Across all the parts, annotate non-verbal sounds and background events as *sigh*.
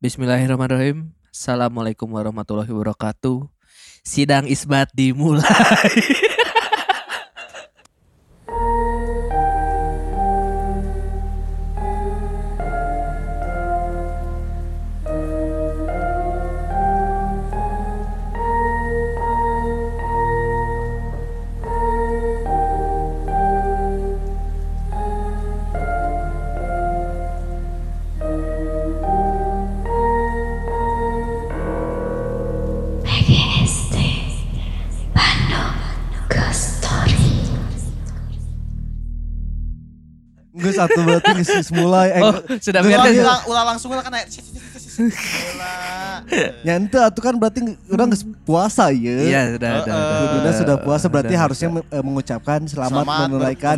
Bismillahirrahmanirrahim. Assalamualaikum warahmatullahi wabarakatuh. Sidang isbat dimulai. *laughs* satu berarti geus mulai eh, Oh, sudah beres. iya. ulah ulah langsung lah kan kayak ulah Ya ente atuh kan berarti orang geus puasa ya. Iya, sudah, sudah, sudah. Sudah puasa berarti harusnya eh, mengucapkan selamat, menunaikan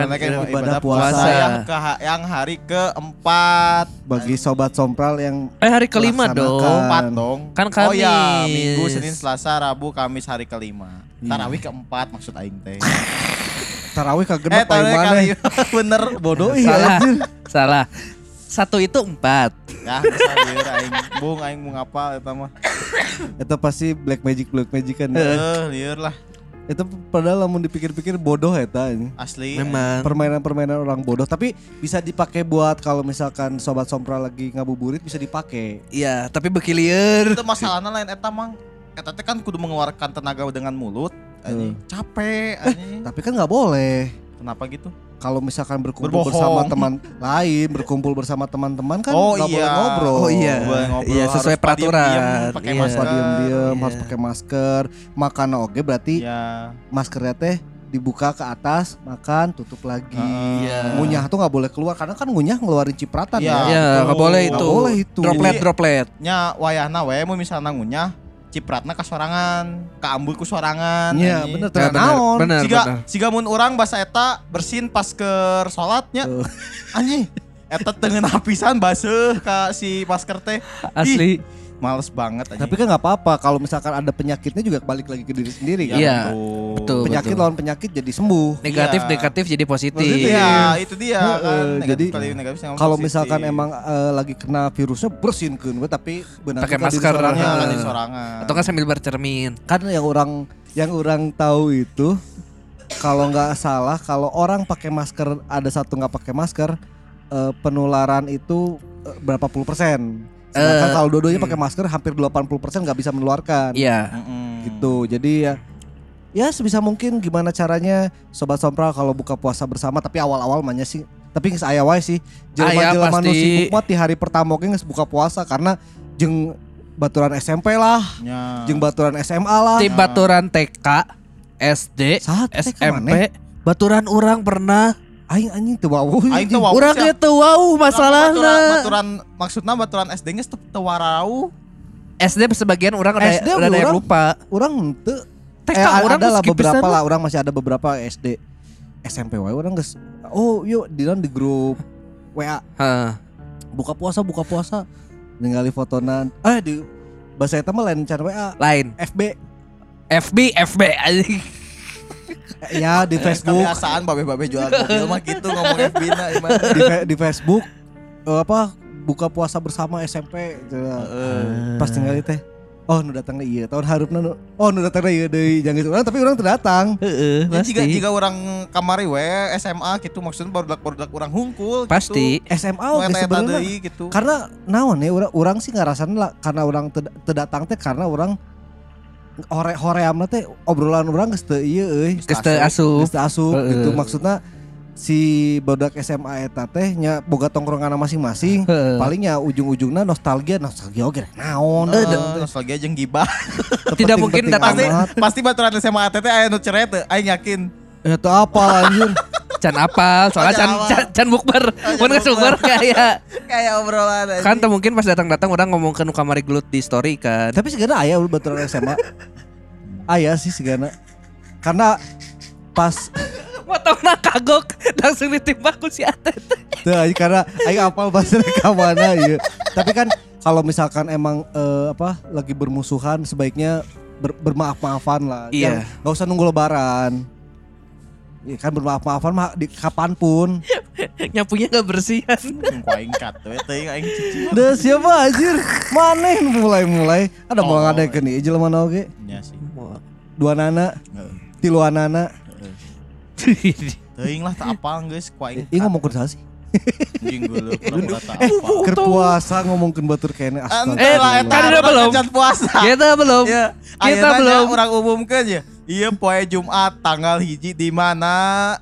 ibadah puasa, yang ke yang hari keempat bagi sobat sompral yang Eh hari kelima dong. keempat dong Kan oh ya Kamis. minggu senin selasa rabu kamis hari kelima Iya. tarawih keempat maksud aing teh *laughs* tarawih eh kagenep paling tarawih mana. kali *laughs* bener Bodoh iya Salah. Salah. Satu itu empat. ya bisa lieur aing bung aing mau ngapal eta mah Itu pasti black magic black magic kan. eh lieur lah Itu padahal lamun dipikir-pikir bodoh eta ini. asli Memang. Permainan-permainan orang bodoh tapi bisa dipakai buat kalau misalkan sobat sompral lagi ngabuburit bisa dipakai. Iya, tapi bekilier. itu masalahnya lain eta mang eta teh kan kudu mengeluarkan tenaga dengan mulut anjing capek *laughs* anjing Tapi kan nggak boleh. kenapa gitu kalau misalkan berkumpul Berbohong. bersama teman *laughs* lain, berkumpul bersama teman-teman kan Oh, nggak boleh iya. ngobrol. Oh iya. Boleh ngobrol, Iya, harus sesuai diem-diem, peraturan. pakai Iya. Harus masker. diem-diem, Iya. harus pakai masker. Makan oke berarti ya maskernya teh dibuka ke atas, makan, tutup lagi. Heeh. Iya. Ngunyah tuh nggak boleh keluar karena kan ngunyah ngeluarin cipratan Iya. ya. Ya, nggak betul. boleh Nggak itu. boleh itu. Droplet, Jadi- droplet. nya wayahna we mun misalnya ngunyah cipratna ka sorangan ka ambul ku sorangan Iya, bener teh naon. siga siga mun urang bahasa eta bersin pas ke salatnya Tuh. *laughs* anjing eta tengen hapisan baseuh ka si masker teh Asli. Males banget anjing Tapi kan nggak apa-apa kalau misalkan ada penyakitnya juga balik lagi ke diri sendiri kan. Iya, betul. betul. Penyakit lawan penyakit jadi sembuh. Negatif, Iya. negatif jadi positif. Positif. Iya, itu dia Heeh, kan. jadi Negatif sama Kalau positif. misalkan emang eh, lagi kena virusnya bersihin we, tapi benar Pakai masker. sorangan. ya, kan sorangan. Atau kan sambil bercermin. kan yang orang yang orang tahu itu kalau nggak salah kalau orang pakai masker ada satu nggak pakai masker eh, penularan itu eh, berapa puluh persen sedangkan Eh, kalau dua-duanya hmm. pakai masker hampir 80 persen nggak bisa menularkan Iya. Mm-mm. gitu jadi ya ya sebisa mungkin gimana caranya sobat sompral kalau buka puasa bersama tapi awal-awal mahnya sih tapi nggak aya wae sih jelema Aya jelema nu pasti. sibuk mah di hari pertama oge geus buka puasa karena jeng baturan SMP lah Ya. jeng baturan SMA lah Tim baturan TK, SD, Saat SMP, baturan orang pernah. Aing anjing teu wawuh. Aing teu wawuh. Orang sia. itu wow masalahnya. Baturan, baturan maksudnya baturan SD nya teu warau. SD sebagian orang udah SD udah ada yang orang- lupa. Urang henteu. TK Eh, orang ada lah beberapa lah, orang masih ada beberapa SD. SMP wae orang geus oh yuk di dalam di grup WA Heeh. buka puasa buka puasa ningali fotonan eh di bahasa eta mah lain cara WA Lain. FB FB, FB anjing. Ya di Facebook Kebiasaan babe-babe jualan mobil mah gitu ngomong FB na iman. di, di Facebook eh, apa buka puasa bersama SMP gitu. pas tinggal teh oh nu datang deh iya tahun harupna nu oh nu datang deh iya deui jangan gitu orang tapi orang terdatang Heeh, Ya, jika pasti. jika orang kamari we SMA gitu maksudnya baru baru orang hungkul Pasti. SMA gitu. oke Eta-eta sebenarnya deui gitu. karena naon ya orang orang sih ngarasan lah karena orang terdatang teh karena orang hore horeamna teh obrolan orang geus teu ieu euy Geus teu asup. geus teu asup Heeh. gitu maksudnya si bodak SMA eta teh nya boga tongkrongan masing-masing Heeh. palingnya ujung-ujungnya nostalgia nostalgia oge naon Eh, eh, nostalgia jeung gibah. *laughs* Tidak mungkin datang- Pasti amat. pasti baturan SMA ATT aya nu ceret teu, aing yakin. itu apa anjir *laughs* Can apal, soalnya can can, can, bukber. Mun geus bukber kayak Kayak obrolan anjing. kan mungkin pas datang-datang orang ngomong ke nu kamari gelut di story kan. tapi segala aya baturan SMA aya sih segala karena pas Motongna kagok langsung ditimbang ku si Atet. Tuh, aing karena aing apal bahasa ke mana ya. Tapi kan kalau misalkan emang eh, apa lagi bermusuhan sebaiknya ber- bermaaf-maafan lah. Iya. Jangan- nggak usah nunggu lebaran. Ya kan bermaaf-maafan mah di kapan pun. *laughs* Nyapunya nggak bersihan. Ku aing kat we teuing aing cici. Dah siapa anjir? Maneh mulai-mulai. Ada mau Oh. ngadakeun ieu jelema na oge. Nya sih. Dua nana, Heeh. tilu anana. Teuing lah tak apal geus ku aing. Ih ngomong kudu sih. Anjing geuleuh pura-pura tak Eh, puasa ngomongkeun batur kene Ente lah eta Kan udah belum? Puasa. Kita belum. Ya, Kita belum. Orang umumkeun ya. Iya poe Jumat tanggal hiji di mana?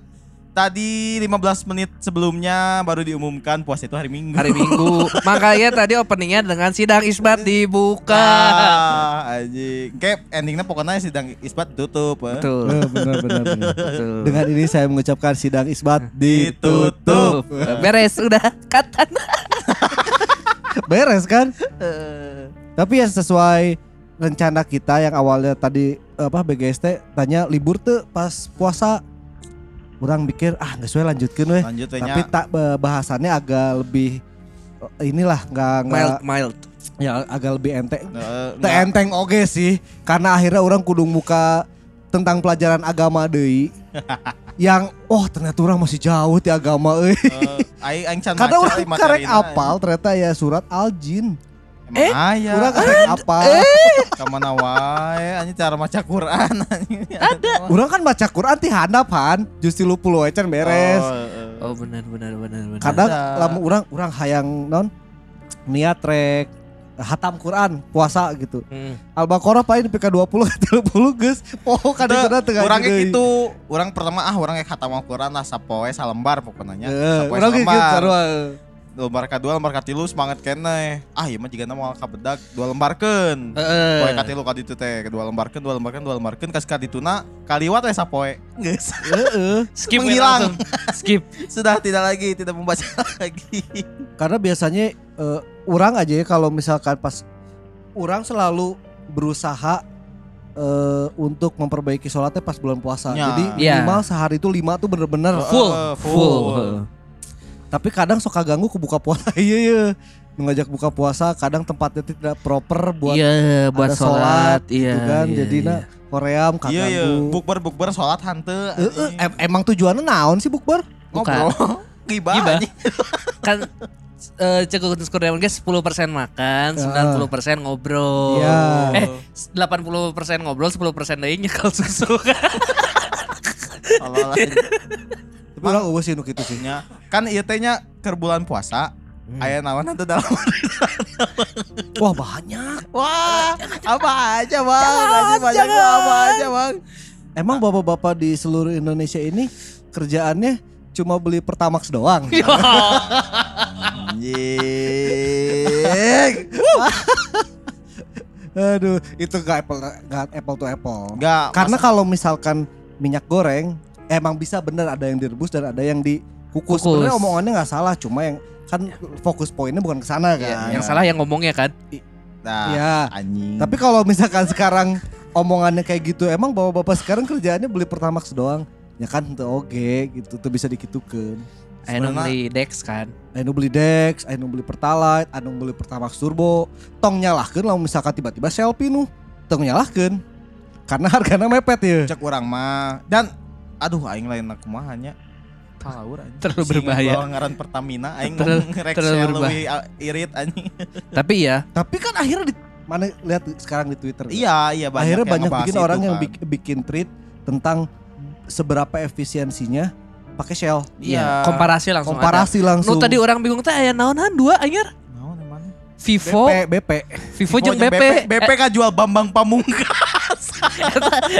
Tadi 15 menit sebelumnya baru diumumkan puasa itu hari Minggu. Hari Minggu. *laughs* Makanya tadi openingnya dengan sidang isbat dibuka. Ah, anjing. Kayak endingnya pokoknya sidang isbat tutup. eh. Betul. Eh, benar benar benar. *laughs* Betul. Dengan ini saya mengucapkan sidang isbat Ditutup. ditutup. Beres udah katan. *laughs* Beres kan? Tapi ya sesuai rencana kita yang awalnya tadi apa BGST tanya libur tuh pas puasa. Orang mikir ah nggak sesuai lanjutkan weh. Lanjut we Tapi tak bahasannya agak lebih eh, inilah nggak nggak Mild mild. ya agak lebih enteng. Nggak- enteng oge sih karena akhirnya orang kudu muka tentang pelajaran agama deui. *laughs* yang oh ternyata orang masih jauh di agama euy. eh, aing can Karena orang karek apal ternyata ya surat Al-Jin. Emang aya. Orang karek apal. Kamana wae anjing cara maca Quran anjing. Ada. Orang kan baca Quran ti handap han, justi lu puluh ecan beres. Oh benar benar benar benar. Kadang ada. lamun orang orang hayang non niat rek hatam Quran puasa gitu. Hmm. Al-Baqarah paling *laughs* di PK 20 ke 30 geus. Oh kan itu tengah Orang kayak gitu, orang pertama ah orang kayak khatam Al-Quran lah sapoe salembar pokoknya. Eh, Sapoe orang kayak gitu salembar. sarua. Lembar kedua, lembar katilu semangat kene. Ah iya mah jika nama kabedak dua lembarkeun. Heeh. Poe katilu kaditu teh, kedua lembarkeun, dua lembarkeun, dua lembarkeun kas kadituna kaliwat we sapoe. Geus. Heeh. Skip Menghilang. langsung. Skip. Sudah tidak lagi, tidak membaca *laughs* lagi. Karena biasanya eh, orang aja ya kalau misalkan pas orang selalu berusaha eh, untuk memperbaiki sholatnya pas bulan puasa. Ya. Jadi Ya. minimal sehari itu lima tuh bener-bener. Full. Eh, Full. Tapi kadang suka ganggu ke buka puasa. *laughs* Iya iya. Mengajak buka puasa kadang tempatnya tidak proper buat Iya buat ada sholat sholat. Iya. gitu kan. iya, Jadi iya. nah koream Iya iya, kaganggu. bukber bukber sholat hante. Eh, eh, em- emang tujuannya naon sih bukber? Ngobrol. *laughs* Gibah. Gibah. *laughs* kan eh cekuk kurang guys 10% makan, 90% ngobrol. Iya. Eh, 80% ngobrol, 10% deui nyekel susu. Anjing. Tapi orang eueuh sih nu kitu sih. Nya, kan ieu teh nya keur bulan puasa. Hmm. Aya naon atuh dalam *laughs* Wah banyak. Wah, apa aja bang? Gaji banyak tuh apa aja bang? Emang bapak-bapak di seluruh Indonesia ini kerjaannya cuma beli Pertamax doang. *laughs* Anjing. Aduh, itu gak apple gak apple to apple. Enggak. Karena kalau misalkan minyak goreng emang bisa bener ada yang direbus dan ada yang dikukus. Kukus. Sebenarnya omongannya nggak salah, cuma yang kan fokus poinnya bukan ke sana kan. Iya, Yang salah yang ngomongnya kan. nah, Iya. anjing. Tapi kalau misalkan sekarang omongannya kayak gitu, emang bapak-bapak sekarang kerjaannya beli Pertamax doang. Ya kan tuh oke gitu, tuh bisa dikitukan. Sebenarnya- beli Dex kan. Anu beli Dex, anu beli Pertalite, anu beli Pertamax Turbo. Tong nyalahkeun lamun misalkan tiba-tiba selfie nu. Tong nyalahkeun. Karena harganya mepet ya. cek orang mah dan aduh aing lain aku mah hanya kalawur anjing. Terlalu berbahaya. bawa ngaran Pertamina aing Terlalu- terlalu leuwih ah, irit anjing. Tapi ya, Tapi kan akhirnya di mana lihat sekarang di Twitter. Iya, iya banyak akhirnya yang banyak bikin orang yang kan. bik- bikin tweet tentang seberapa efisiensinya pakai shell. Iya. komparasi langsung Komparasi ada. langsung. Nu tadi orang bingung teh aya naonan dua anyar. Naon emang? Vivo, BP, BP. Vivo jeung jeung BP. BP kan jual Bambang Pamungkas.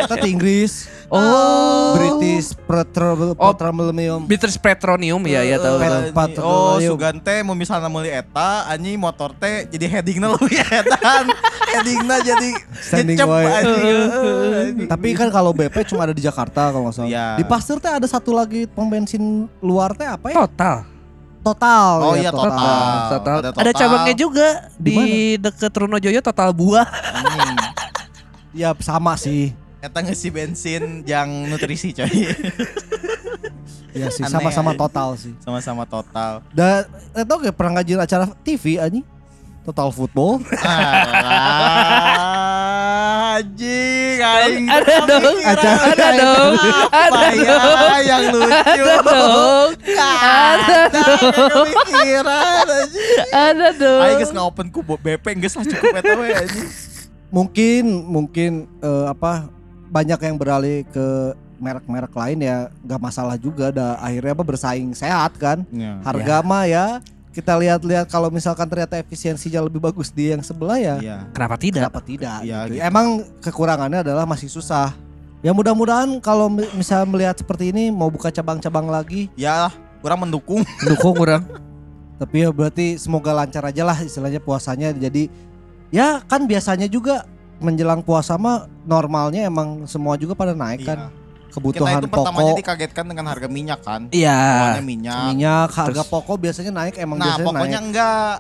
Kita di Inggris, Oh. British Petro- Oh. Petroleum. British Petroleum ya ya tahu. Pet- oh, Petroleum. sugan teh mau misalnya meuli eta anjing motor teh jadi headingna leuwih *laughs* edan. headingna jadi Standing way. Tapi kan kalau BP cuma ada di Jakarta kalau nggak salah. Iya. Di Pasteur teh ada satu lagi pom bensin luar teh apa ya? Total. Total. Oh ya, iya total. Total. Ada Ada, total. cabangnya juga Di di, deket Runojoyo Total Buah. Anjing. Ya sama sih. Eta ngisi bensin yang nutrisi coy. *laughs* Ya sih sama-sama total sih. Sama-sama total. Dan itu oke pernah ngajin acara TV anjing. Total Football. Anjing, aing. Ada dong. Acara Ada dong. Ada ya dong. yang lucu? Ada dong. Ada dong. Ada dong. Aing geus ngopen ku BP geus lah cukup eta we anjing. Mungkin mungkin eh, apa banyak yang beralih ke merek-merek lain ya nggak masalah juga dah akhirnya apa bersaing sehat kan Iya. harga mah ya kita lihat-lihat kalau misalkan ternyata efisiensinya lebih bagus di yang sebelah ya Iya. Kenapa tidak? kenapa tidak Iya, gitu. gitu. emang kekurangannya adalah masih susah ya mudah-mudahan kalau mi- misal melihat seperti ini mau buka cabang-cabang lagi Ya, orang mendukung. *laughs* Dukung orang. tapi ya berarti semoga lancar aja lah istilahnya puasanya jadi ya kan biasanya juga menjelang puasa mah normalnya emang semua juga pada naik kan Iya. Kita kebutuhan itu pertamanya pokok dikagetkan dengan harga minyak kan. Iya. Awalnya minyak. minyak harga Terus- pokok biasanya naik emang Nah, biasanya pokoknya naik enggak.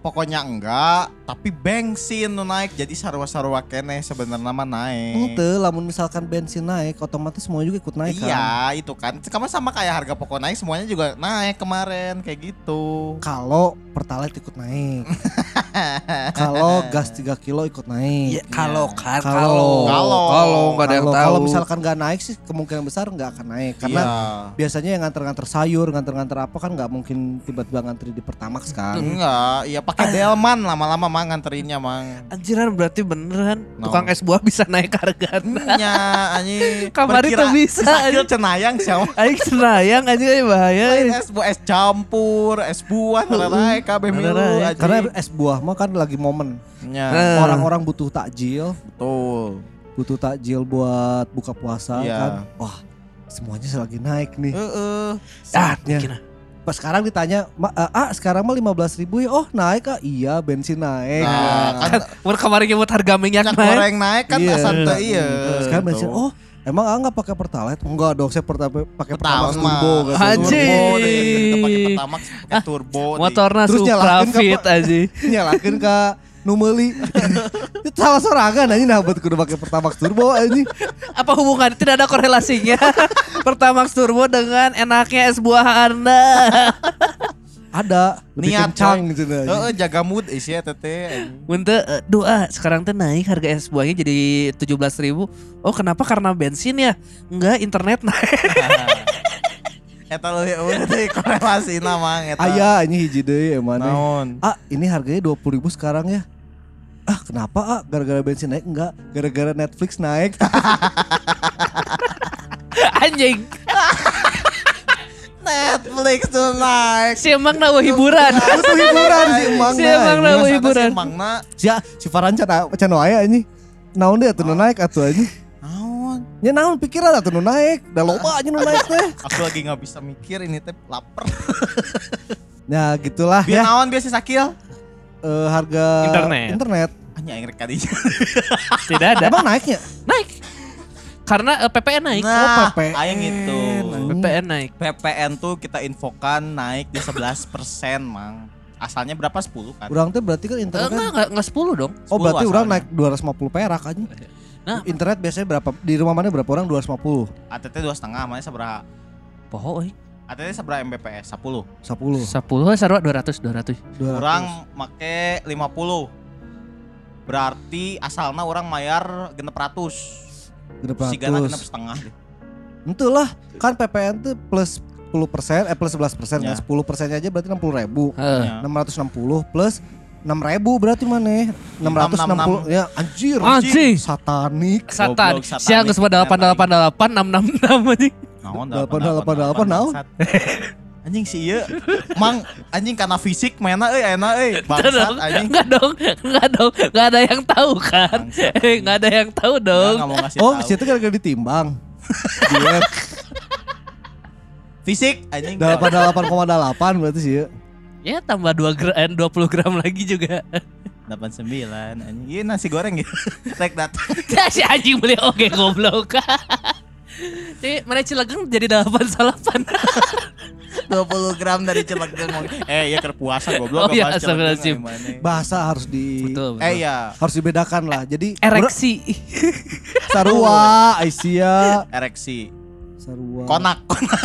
Pokoknya enggak, tapi bensin nu naik jadi sarwa-sarwa kene sebenarnya mah naik. Ente, lamun misalkan bensin naik otomatis semua juga ikut naik kan Iya, itu kan. Kamu sama kayak harga pokok naik semuanya juga naik kemarin kayak gitu. kalau pertalite ikut naik *laughs* kalau gas 3 kilo ikut naik Iya, kalau kan Kalau. kalau Kalau. kalau nggak ada yang kalau tahu. kalau misalkan nggak naik sih kemungkinan besar nggak akan naik karena Iya. biasanya yang nganter-nganter sayur nganter-nganter apa kan nggak mungkin tiba-tiba ngantri di Pertamax kan enggak, iya pakai delman lama-lama mang nganterinnya mang. Anjiran berarti beneran No. tukang es buah bisa naik harga. Nya anjing. *laughs* Kamari Perkira- tuh bisa, Sakil anjing. cenayang siapa? Aing senayang aja eh, bahaya. Lain es buah, es campur, es buah, naik *laughs* kabeh milu anjing. karena es buah mah kan lagi momen Nya, Eh. orang-orang butuh takjil betul. butuh takjil buat buka puasa Iya. kan wah semuanya lagi naik nih Heeh. Ah, saatnya kira. Pas sekarang ditanya Ma, eh, ah sekarang mah 15 ribu ya oh naik ah iya bensin naik Nah, kan Kan Mun kemarin nyebut harga minyak minyak naik. goreng naik kan Iya. asal teu iya. sekarang bensin Tuh. oh emang ah nggak pakai pertalite enggak dong saya pertama pakai pertamax Pertama. turbo. Turbo deh, kita pakai Pertamax, pakai turbo. deh. Motorna Terus Supra Fit aja. nyalakan ke numeli *laughs* itu salah sorangan aja nah buat kudu pakai pertamax turbo aja Apa hubungan? Tidak ada korelasinya. *laughs* Pertamax Turbo dengan enaknya es buah Anda. *laughs* ada lebih Niat, kencang gitu nah Heeh, jaga mood isi ya teteh. Munte eh, doa sekarang teh naik harga es buahnya jadi 17.000 ribu. Oh kenapa? Karena bensin ya? Enggak, internet naik. Eta lu ya udah teh korelasi nama eta. ayah ini hiji deui emang Naon? ah ini harganya 20 ribu sekarang ya ah kenapa ah gara-gara bensin naik enggak gara-gara Netflix naik *laughs* Anjing. Netflix tuh naik. Si emang nawa hiburan. butuh hiburan sih emang Si emang nawa hiburan. si Mangna si si Farhan can can wae ini naon dia tuh nu naik atuh ini naon? nya naon pikiran atuh nu naik da loba aja nu naik teh *laughs* Aku lagi nggak bisa mikir ini teh lapar. *laughs* nah gitulah Biar ya naon biasa sakil? eh, harga Internet. internet Hanya yang kadinya. *laughs* Tidak ada. emang naiknya Naik. Karena eh, PPN naik. Nah, PPN. aing itu. PPN naik. PPN tuh kita infokan naik di 11 Mang. Asalnya berapa? 10 kan? Urang teh berarti kan Eh, internet enggak, kan enggak, enggak 10 dong. Oh 10 berarti asalnya. naik 250 perak aja Nah. Internet biasanya berapa? Di rumah mana berapa orang? 250 ATT dua setengah, mana seberapa? Poho euy. ATT seberapa Mbps? 10. 10 10 sarua 200 200. 200. Orang make 50. Berarti asalnya orang mayar genep ratus. Genep Sigana genep ratus. setengah deh. Entulah kan PPN tuh plus 10 persen, eh plus 11 persen Ya. kan 10 persennya aja berarti 60 ribu Heeh. Ya. 660 plus 6 ribu berarti mana 660 ya anjir Anjing. satanik Satan. Goblok, satanik. Siang geus 888 666 anjing. Naon Delapan, delapan, delapan, naon? Anjing sih ieu. Mang anjing karena fisik mainnya euy enak euy. Enggak Bangsat anjing. enggak dong, enggak dong, enggak ada yang tahu kan? Eh, enggak ada yang tahu dong. enggak mau ngasih Oh situ gara-gara ditimbang *laughs* Fisik anjing. 88,8 berarti sih ya Ya tambah 2 gram, eh, 20 gram lagi juga. 89 anjing. Iya nasi goreng gitu. Tek datang. Ya *laughs* *laughs* si anjing beli oke goblok. *laughs* Jadi mana Cilegon jadi 88. 20 gram dari Cilegon. Eh iya keur puasa goblok Oh iya. Bahasa harus di Betul, betul. Eh iya, harus dibedakan lah. Jadi Ereksi. Sarua, Aisyah, ereksi. Sarua. Konak, konak.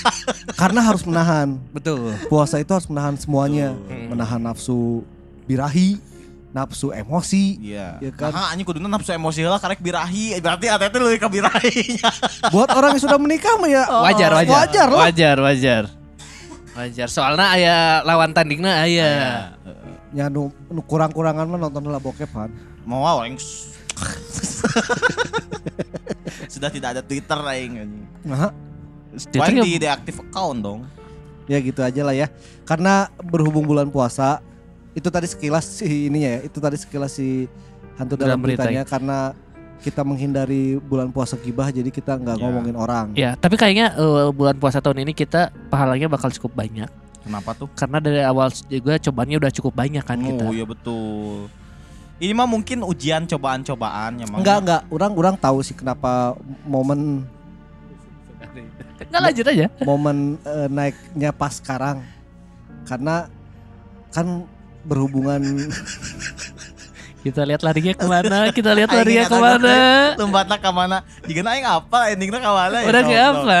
*laughs* Karena harus menahan. Betul. Puasa itu harus menahan semuanya, Hmm. menahan nafsu birahi, nafsu emosi. Iya. Ya kan? Nah, anjing kuduna nafsu emosi lah karek birahi. Berarti ATT lebih ke birahinya. *laughs* Buat orang yang sudah menikah mah ya wajar wajar wajar lah. wajar wajar wajar soalnya aya lawan tandingnya aya Ya nu, nu kurang-kurangan mah nonton lah bokep kan. Mau orang *laughs* *laughs* Sudah tidak ada Twitter aing anjing. Nah, Twitter Paling ya- di deaktif account dong. ya gitu aja lah ya. Karena berhubung bulan puasa itu tadi sekilas si ininya ya, itu tadi sekilas si hantu dalam Dalam berita beritanya karena kita menghindari bulan puasa gibah jadi kita nggak Ya. ngomongin orang. ya tapi kayaknya eh, bulan puasa tahun ini kita pahalanya bakal cukup banyak Kenapa tuh? karena dari awal juga cobaannya udah cukup banyak kan kita Oh iya betul. Ini mah mungkin ujian cobaan-cobaan emang. Enggak enggak, orang orang tahu sih kenapa momen nggak lanjut aja momen eh, naiknya pas sekarang. Karena kan berhubungan *laughs* kita lihat larinya ke mana kita lihat larinya ke mana *laughs* Lombana ka mana? Jika aing apa endingnya ka mana ya? Udah kayak apa?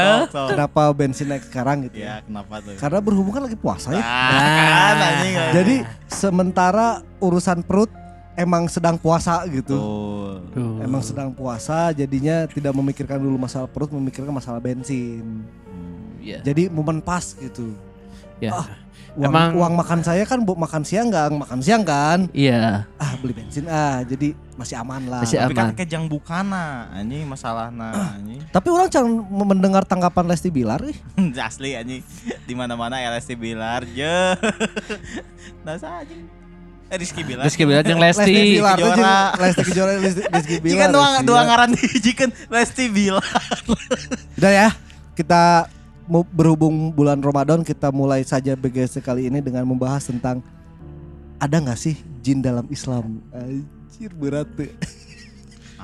kenapa bensin naik sekarang gitu. Ya, kenapa tuh? Karena berhubungan lagi puasa ya. Ah, kan anjing. Jadi sementara urusan perut emang sedang puasa gitu. Tuh. Emang sedang puasa jadinya tidak memikirkan dulu masalah perut, memikirkan masalah bensin. Iya. Jadi momen pas gitu. Ya. Ah, Uang, Emang- uang makan saya kan buat makan siang nggak makan siang kan? iya Ah beli bensin ah jadi masih aman lah. Masih Tapi kan aman. kejang bukana anjing masalahna anjing. Tapi orang jangan mendengar tanggapan Lesti Bilar ih. *laughs* Asli anjing. Di mana-mana LSD Bilar je. *laughs* Nah, anjing. Eh Rizky Bilar. Rizky Bilar jeung Lesti. Bilar tuh Kejora. Lesti Kejora Lesti, Lesti Jika Bilar. dua Lesti dua Bilar. ngaran dijikeun Lesti Bilar. Udah ya, kita mau berhubung bulan Ramadan kita mulai saja BGS kali ini dengan membahas tentang ada nggak sih jin dalam Islam? Anjir berat tuh.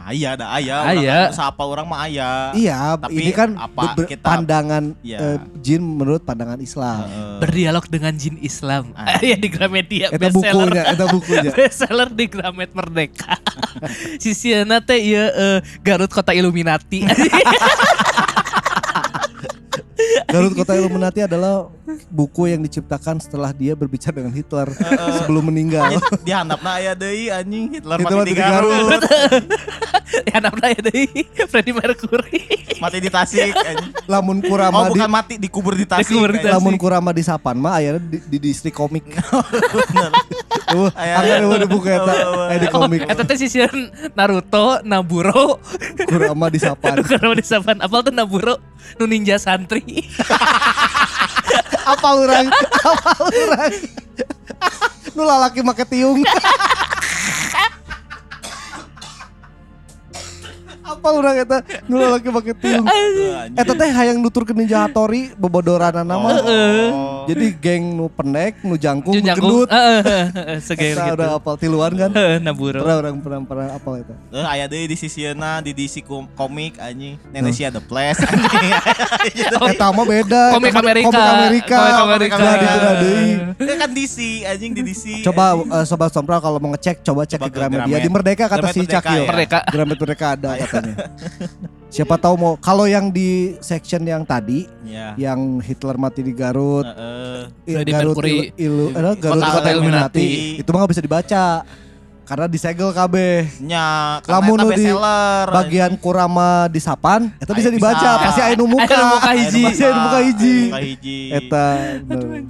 Aya ada aya. Aya. Orang Siapa orang mah aya. Iya, Tapi ini kan apa ber- kita- pandangan Iya. eh, jin menurut pandangan Islam. Heeh. berdialog dengan jin Islam Ah. *laughs* ya di Gramedia Eta bestseller bukunya, eta bukunya. *laughs* bestseller di Gramet Merdeka *laughs* sisiana teh ieu eh, Garut Kota Illuminati Garut Kota Illuminati adalah buku yang diciptakan setelah dia berbicara dengan Hitler sebelum meninggal. Di handapna aya deui anjing Hitler, Hitler mati mati di di Garut. *laughs* ya anak ya deh Freddie Mercury mati di Tasik anjing. Lamun Oh Kurama di bukan mati dikubur di Tasik. Dikubur di anjing. Lamun Kurama di Sapan mah akhirnya di, di distrik komik. Tuh, Aya- anggar eueuh di buku eta, aya di komik. Eta teh sisian Naruto, Naburo, Kurama di Sapan. *laughs* karena di Sapan apal tuh Naburo, nu ninja santri. Apa orang? Apa orang? Nu *laughs* lalaki make tiung. *laughs* Apa orang eta? Nu lalaki make tiung. Eta teh hayang nuturkeun Ninja Hattori bebodoran nama. Oh. Jadi geng nu pendek, nu jangkung, nu gendut. seger Eta gitu. udah apal tiluan kan? Heeh, Naburo. Pernah orang pernah pernah apal eta. Eh, aya deui di sisieuna di DC kom- komik anjing. Nenesia The Flash anjing. *laughs* Eta mah beda. Komik Amerika. Komik Amerika. Komik Amerika. Nah, di tengah deui. Itu kan DC anjing di DC. Coba eh, sobat Sompral kalau mau ngecek coba cek Coba ke ke Gramedia di Merdeka kata si Cakil. ya. Merdeka. Gramet Merdeka ada katanya. Siapa tahu mau kalau yang di section yang tadi Ya. yang Hitler mati di Garut, Heeh. i- Freddie Garut Mercury. ilu, ilu eh, Garut Kota Kota Illuminati. Itu mah gak bisa dibaca. Karena disegel KB. Nya, karena Lamun di bestseller. Bagian kurama di Sapan, itu bisa dibaca. bisa. Pasti aya nu muka. Aya muka hiji. Pasti aya muka hiji. Eta. bener.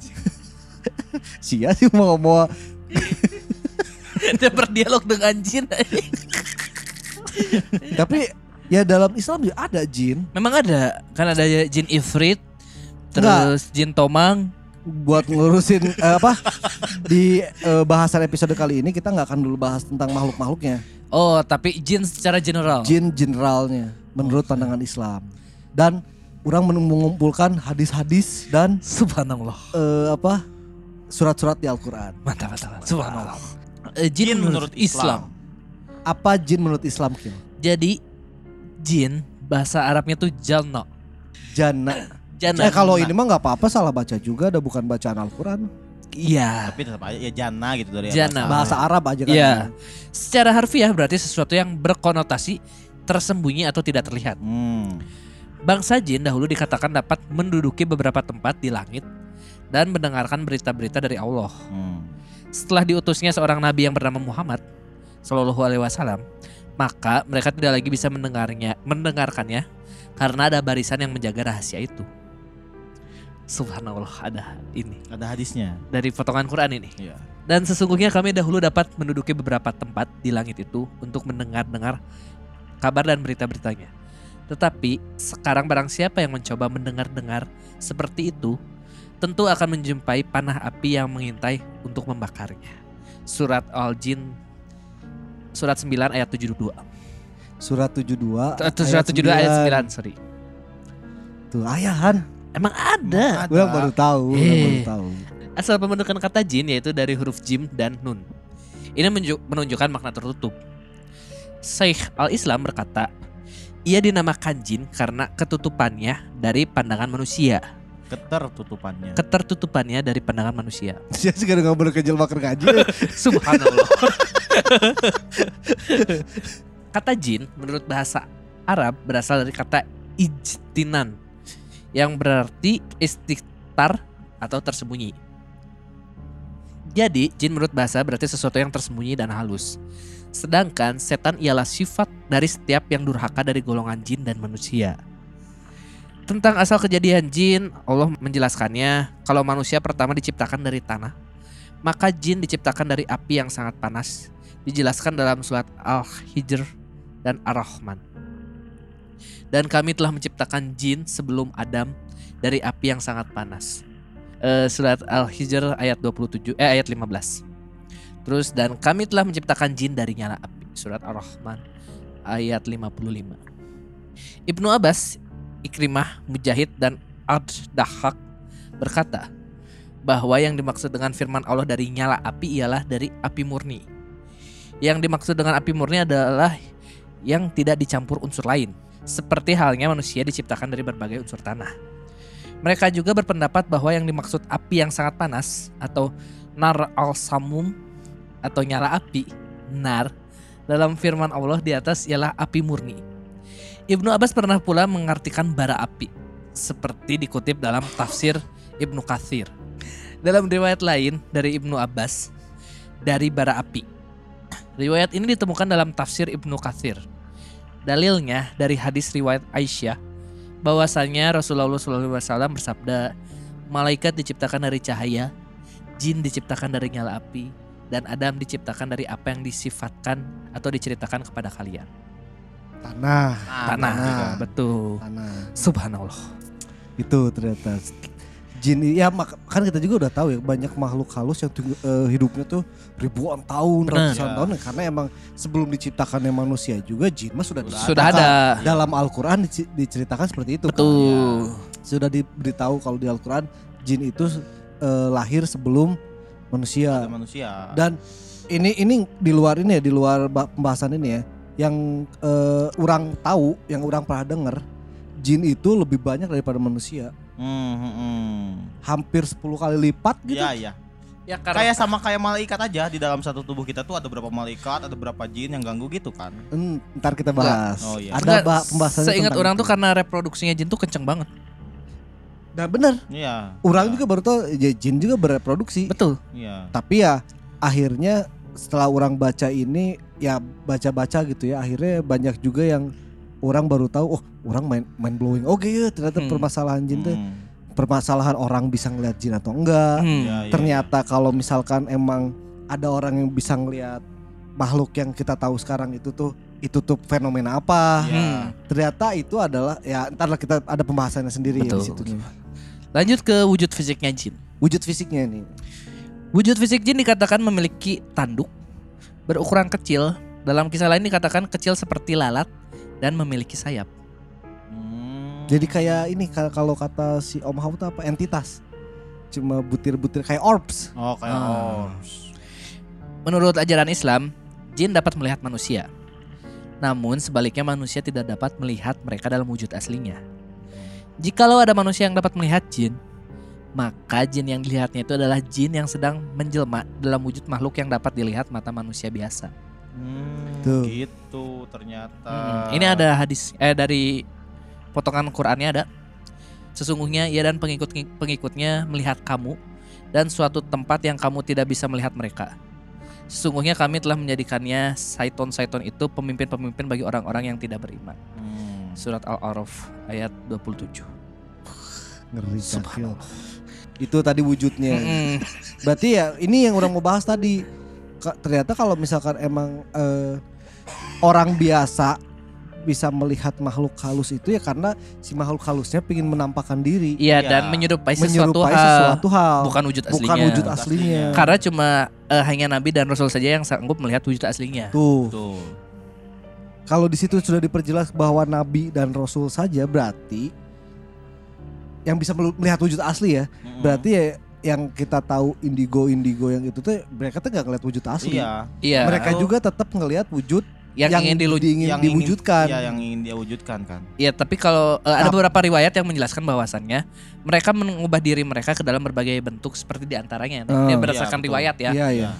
*laughs* Sia sih mau mau Dia berdialog dengan jin. *laughs* Tapi ya dalam Islam juga ada jin Memang ada, kan ada jin Ifrit, terus jin Tomang. buat ngurusin *laughs* eh, apa di eh, bahasan episode kali ini kita nggak akan dulu bahas tentang makhluk-makhluknya Oh, tapi jin secara general. jin generalnya menurut pandangan Islam dan orang men- mengumpulkan hadis-hadis dan Subhanallah. eh, apa surat-surat di Al-Quran Mantap, mantap. Subhanallah. Eh, Jin, Jin menurut, Islam. Apa jin menurut Islam Kil? Jadi jin bahasa Arabnya tuh jalno. Jana. Jana. Eh kalau ini mah nggak apa-apa salah baca juga, ada bukan bacaan Al-Quran. Iya. Tapi tetap aja ya jana gitu dari Jana. Bahasa Arab aja kan. Iya. Secara harfiah berarti sesuatu yang berkonotasi tersembunyi atau tidak terlihat. Hmm. Bangsa jin dahulu dikatakan dapat menduduki beberapa tempat di langit dan mendengarkan berita-berita dari Allah. Hmm. Setelah diutusnya seorang nabi yang bernama Muhammad Shallallahu alaihi wasallam, maka mereka tidak lagi bisa mendengarnya, mendengarkannya karena ada barisan yang menjaga rahasia itu. Subhanallah ada ini Ada hadisnya. dari potongan Quran ini. Iya. Dan sesungguhnya kami dahulu dapat menduduki beberapa tempat di langit itu untuk mendengar-dengar kabar dan berita-beritanya. Tetapi sekarang barang siapa yang mencoba mendengar-dengar seperti itu, tentu akan menjumpai panah api yang mengintai untuk membakarnya. Surat Al-Jin surat 9 ayat 72. Surat 72 Tuh, Surat 72 ayat 9, sorry. Tuh ayahan. Emang ada. Gue baru tahu, Eh. baru tahu. Asal pembentukan kata jin yaitu dari huruf jim dan nun. Ini menunjukkan makna tertutup. Syekh Al-Islam berkata, ia dinamakan jin karena ketutupannya dari pandangan manusia. Ketertutupannya. Ketertutupannya dari pandangan manusia. *laughs* Dia sih gak boleh kejel makan gaji. *laughs* Subhanallah. *laughs* kata jin menurut bahasa Arab berasal dari kata ijtinan yang berarti istightar atau tersembunyi. Jadi, jin menurut bahasa berarti sesuatu yang tersembunyi dan halus. Sedangkan setan ialah sifat dari setiap yang durhaka dari golongan jin dan manusia. Tentang asal kejadian jin, Allah menjelaskannya kalau manusia pertama diciptakan dari tanah, maka jin diciptakan dari api yang sangat panas. Dijelaskan dalam surat Al-Hijr dan Ar-Rahman. Dan kami telah menciptakan jin sebelum Adam dari api yang sangat panas. Eh, surat Al-Hijr ayat 27 eh ayat 15. Terus dan kami telah menciptakan jin dari nyala api. Surat Ar-Rahman ayat 55. Ibnu Abbas, Ikrimah, Mujahid dan Ad-Dahak berkata bahwa yang dimaksud dengan firman Allah dari nyala api ialah dari api murni. Yang dimaksud dengan api murni adalah yang tidak dicampur unsur lain, seperti halnya manusia diciptakan dari berbagai unsur tanah. Mereka juga berpendapat bahwa yang dimaksud api yang sangat panas atau nar al-samum atau nyala api, nar dalam firman Allah di atas ialah api murni. Ibnu Abbas pernah pula mengartikan bara api seperti dikutip dalam tafsir Ibnu Katsir. Dalam riwayat lain dari Ibnu Abbas dari bara api. Riwayat ini ditemukan dalam tafsir Ibnu Katsir. Dalilnya dari hadis riwayat Aisyah bahwasanya Rasulullah SAW bersabda, malaikat diciptakan dari cahaya, jin diciptakan dari nyala api, dan Adam diciptakan dari apa yang disifatkan atau diceritakan kepada kalian. Tanah, Tanah, Tanah. betul. tanah. Subhanallah. Itu ternyata jin ya mak- kan kita juga udah tahu ya banyak makhluk halus yang eh, hidupnya tuh ribuan tahun, Benar. ratusan Ya. tahun karena emang sebelum diciptakannya manusia juga jin mah sudah Sudah ada. Dalam Al-Qur'an diceritakan seperti itu kan. Betul. Sudah diberitahu kalau di Al-Qur'an jin itu eh, lahir sebelum manusia. Ada manusia. Dan ini ini di luar ini ya, di luar ba- pembahasan ini ya, yang eh, orang tahu, yang orang pernah dengar, jin itu lebih banyak daripada manusia. Hmm, hmm, hmm. Hampir 10 kali lipat gitu. Iya, iya. Ya karena Kayak sama kayak malaikat aja di dalam satu tubuh kita tuh ada berapa malaikat, ada berapa jin yang ganggu gitu kan. Hmm, ntar kita bahas. Oh, iya. Ada bah pembahasannya Seingat orang itu. tuh karena reproduksinya jin tuh kenceng banget. Nah bener, Iya. orang Iya. juga baru tahu ya, jin juga bereproduksi. Betul. Iya. Tapi ya akhirnya setelah orang baca ini ya baca-baca gitu ya akhirnya banyak juga yang orang baru tahu oh orang main main blowing oke ya ternyata Hmm. permasalahan jin tuh Hmm. permasalahan orang bisa ngeliat jin atau enggak Hmm. Iya, iya, ternyata kalau misalkan emang ada orang yang bisa ngeliat makhluk yang kita tahu sekarang itu tuh itu tuh fenomena apa Iya. Hmm. ternyata itu adalah ya ntar lah kita ada pembahasannya sendiri ya di Betul. situ Lanjut ke wujud fisiknya jin. wujud fisiknya nih Wujud fisik jin dikatakan memiliki tanduk berukuran kecil. Dalam kisah lain dikatakan kecil seperti lalat dan memiliki sayap. Hmm. Jadi kayak ini ka- kalau kata si Om Hao tuh apa entitas. Cuma butir-butir kayak orbs. Oh, kayak Ah. orbs. Menurut ajaran Islam, jin dapat melihat manusia. Namun sebaliknya manusia tidak dapat melihat mereka dalam wujud aslinya. Jikalau ada manusia yang dapat melihat jin, maka jin yang dilihatnya itu adalah jin yang sedang menjelma dalam wujud makhluk yang dapat dilihat mata manusia biasa. Hmm, Tuh. gitu ternyata. Mm-mm. Ini ada hadis eh dari potongan Qur'annya ada. Sesungguhnya ia dan pengikut pengikutnya melihat kamu dan suatu tempat yang kamu tidak bisa melihat mereka. Sesungguhnya kami telah menjadikannya Saiton-Saiton itu pemimpin-pemimpin bagi orang-orang yang tidak beriman. Hmm. Surat Al-A'raf ayat 27. Ngeri Subhanallah. Itu tadi wujudnya. Mm-mm. Berarti ya ini yang orang mau bahas tadi. Ka- Ternyata kalau misalkan emang eh, orang biasa bisa melihat makhluk halus itu ya karena si makhluk halusnya ingin menampakkan diri, Iya Iya. dan menyerupai sesuatu menyerupai hal, sesuatu hal, bukan wujud bukan aslinya. wujud aslinya. Karena cuma eh, hanya Nabi dan Rasul saja yang sanggup melihat wujud aslinya. Tuh, Tuh. kalau di situ sudah diperjelas bahwa nabi dan rasul saja berarti yang bisa melihat wujud asli ya. Mm-mm. Berarti ya yang kita tahu indigo-indigo yang itu tuh mereka tuh nggak ngeliat wujud asli. Iya. Iya. Mereka juga tetap ngelihat wujud yang, ingin dilu- diingin- Yang ingin- diwujudkan. Iya, yang ingin dia wujudkan kan. Iya, tapi kalau eh, ada Tap- beberapa riwayat yang menjelaskan bahwasannya mereka mengubah diri mereka ke dalam berbagai bentuk seperti di antaranya nih, Oh. ya Iya, berdasarkan betul. riwayat ya, Iya, iya.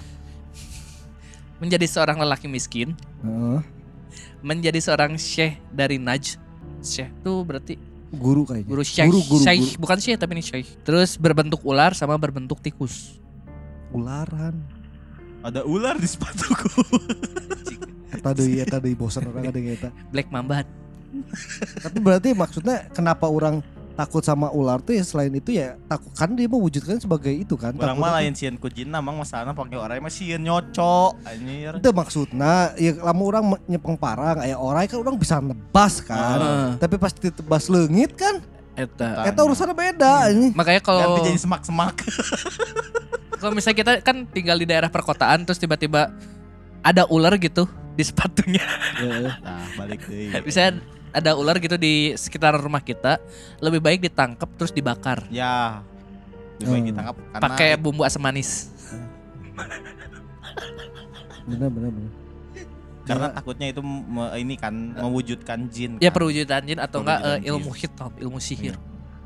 menjadi seorang lelaki miskin, Heeh. menjadi seorang syekh dari Najd. Syekh itu berarti Guru kayaknya. guru syekh, Guru, guru, syekh bukan syekh tapi ini syekh. Terus berbentuk ular sama berbentuk tikus. Ularan. Ada ular di sepatuku. *laughs* Eta deui eta deui bosan orang ada eta. Black Mamba. Tapi berarti maksudnya kenapa orang takut sama ular tuh ya selain itu ya takut kan dia mewujudkan sebagai itu kan. Orang mah tuh- lain sieun ku jin namang masalahna pakai orang mah sieun nyocok anjir. Itu maksudnya ya lama orang nyepeng parang aya orai kan orang bisa nebas kan. Heeh. Tapi pas ditebas leungit kan Eta. eta urusannya beda ini. Makanya kalau Ganti jadi semak-semak. *laughs* kalau misalnya kita kan tinggal di daerah perkotaan terus tiba-tiba ada ular gitu di sepatunya. Nah, balik deui. Bisa ada ular gitu di sekitar rumah kita, lebih baik ditangkap terus dibakar. Ya. Lebih baik Hmm. ditangkap karena Pakai bumbu asam manis. Benar benar benar. karena takutnya itu me- ini kan mewujudkan jin. Ya kan. perwujudan jin atau enggak eh, ilmu hitam, ilmu sihir.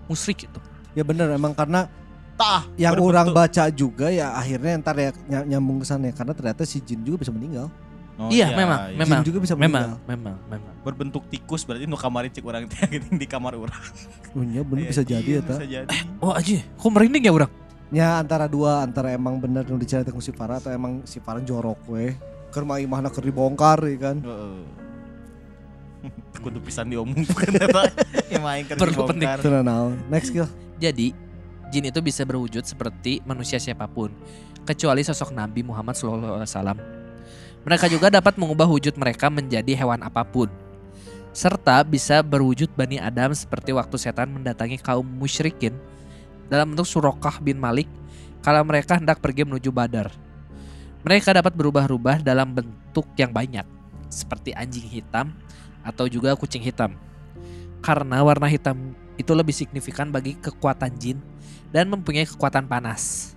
Musrik gitu. Ya benar emang karena Tah, yang berbentuk- orang baca juga ya akhirnya ntar ya ny- nyambung ke sana ya karena ternyata si jin juga bisa meninggal. Oh, iya, memang, iya. memang. Jin juga bisa Memang, meninggal. memang, memang. berbentuk tikus berarti nu kamar cik orang teh geuning di kamar urang. Oh iya bener Iya, bisa jadi iya, ya ta. Bisa jadi. Oh aja, kok merinding ya orang? Ya antara dua antara emang bener nu ku si Farah atau emang si Farah jorok we. Keur mah imahna keur dibongkar ya kan. Heeh. *laughs* Kudu pisan diomongkeun eta. Ya *laughs* main keur Perlu dibongkar. Itu naon. Next skill. Jadi, jin itu bisa berwujud seperti manusia siapa pun, kecuali sosok Nabi Muhammad SAW. Mereka juga dapat mengubah wujud mereka menjadi hewan apa pun. Serta bisa berwujud Bani Adam seperti waktu setan mendatangi kaum musyrikin dalam bentuk Surokah bin Malik kalau mereka hendak pergi menuju Badar. Mereka dapat berubah-ubah dalam bentuk yang banyak, seperti anjing hitam atau juga kucing hitam. Karena warna hitam itu lebih signifikan bagi kekuatan jin dan mempunyai kekuatan panas.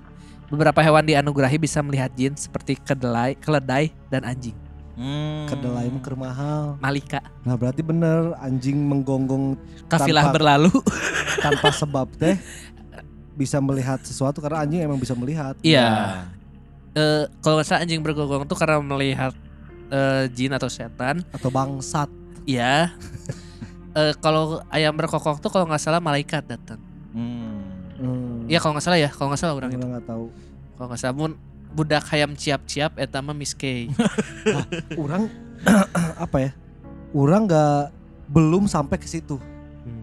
Beberapa hewan dianugerahi bisa melihat jin seperti kedelai, keledai, dan anjing. Hmm. Kedelai mah keur mahal. Malika. Nah berarti bener anjing menggonggong Kafilah Tanpa- berlalu. *laughs* tanpa sebab teh bisa melihat sesuatu karena anjing emang bisa melihat. Iya. Eh, kalau nggak salah anjing bergonggong itu karena melihat eh, jin atau setan. Atau bangsat. Iya. *laughs* Eh, kalau ayam berkokok tuh kalau nggak salah malaikat datang. Hmm. Hmm, Iya kalau nggak salah ya, kalau nggak salah orang itu. nggak tahu. Kalau nggak salah mun budak hayam ciap-ciap eta mah Miss K. *laughs* Orang *clears throat* apa ya? Orang nggak belum sampai ke situ.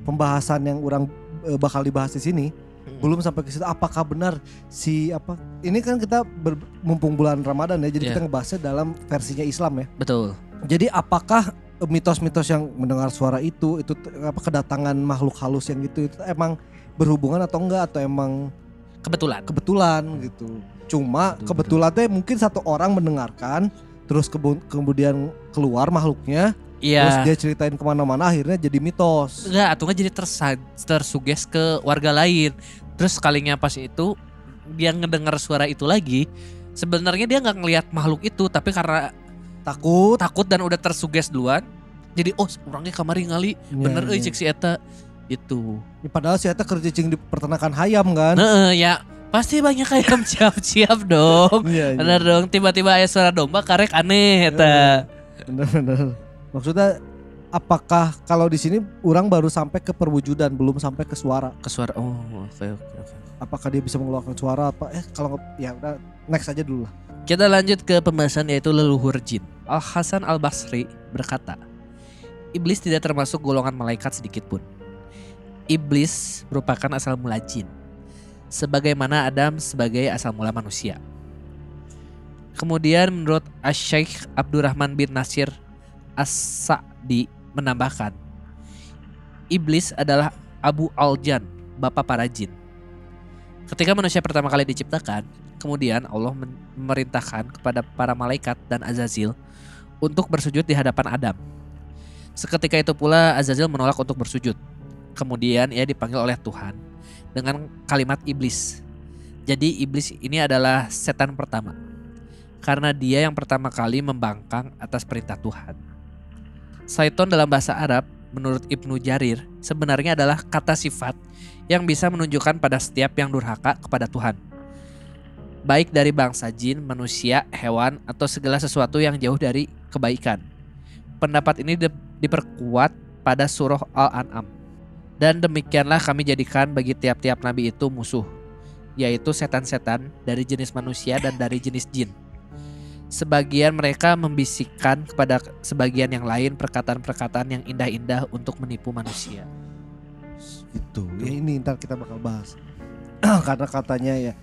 Pembahasan yang orang eh, bakal dibahas di sini Hmm. belum sampai ke situ. Apakah benar si apa? Ini kan kita ber- mumpung bulan Ramadan ya, jadi Iya. kita ngebahasnya dalam versinya Islam ya. Betul. Jadi apakah mitos-mitos yang mendengar suara itu itu apa kedatangan makhluk halus yang itu itu emang berhubungan atau enggak atau emang Kebetulan. kebetulan gitu. Cuma Betul, kebetulan teh mungkin satu orang mendengarkan terus kebu- kemudian keluar makhluknya terus Iya. dia ceritain ke mana-mana akhirnya jadi mitos. Enggak, atau enggak jadi tersa- tersuges ke warga lain. Terus sekalinya pas itu dia ngedengar suara itu lagi, sebenarnya dia nggak ngelihat makhluk itu, tapi karena Takut. takut dan udah tersuges duluan, jadi oh orangnya kamari ngali, bener euy ya. cek si eta itu. Ya, Padahal si Eta kerja cing di peternakan hayam kan. Nah, ya pasti banyak ayam *laughs* siap-siap dong. Iya, iya. Bener dong, tiba-tiba aya suara domba karek aneh eta. Bener-bener. Maksudnya apakah kalau di sini orang baru sampai ke perwujudan belum sampai ke suara. Ke suara oh oke oke oke. apakah dia bisa mengeluarkan suara apa eh kalau nggak- ya udah next aja dulu lah Kita lanjut ke pembahasan yaitu leluhur jin. Al Hasan Al Basri berkata, Iblis tidak termasuk golongan malaikat sedikit pun. Iblis merupakan asal mula jin, sebagaimana Adam sebagai asal mula manusia. Kemudian menurut Asy-Syaikh Abdurrahman bin Nasir As-Sa'di menambahkan, Iblis adalah Abu Aljan, bapak para jin. Ketika manusia pertama kali diciptakan, kemudian Allah memerintahkan kepada para malaikat dan Azazil untuk bersujud di hadapan Adam. Seketika itu pula Azazil menolak untuk bersujud. Kemudian ia dipanggil oleh Tuhan dengan kalimat iblis. Jadi iblis ini adalah setan pertama. Karena dia yang pertama kali membangkang atas perintah Tuhan. Saiton dalam bahasa Arab menurut Ibnu Jarir sebenarnya adalah kata sifat yang bisa menunjukkan pada setiap yang durhaka kepada Tuhan. Baik dari bangsa jin, manusia, hewan, atau segala sesuatu yang jauh dari kebaikan. Pendapat ini di- diperkuat pada surah Al-An'am. Dan demikianlah kami jadikan bagi tiap-tiap nabi itu musuh, yaitu setan-setan dari jenis manusia dan dari jenis jin. Sebagian mereka membisikkan kepada sebagian yang lain perkataan-perkataan yang indah-indah untuk menipu manusia. gitu ya ini ntar kita bakal bahas *clears throat* karena katanya ya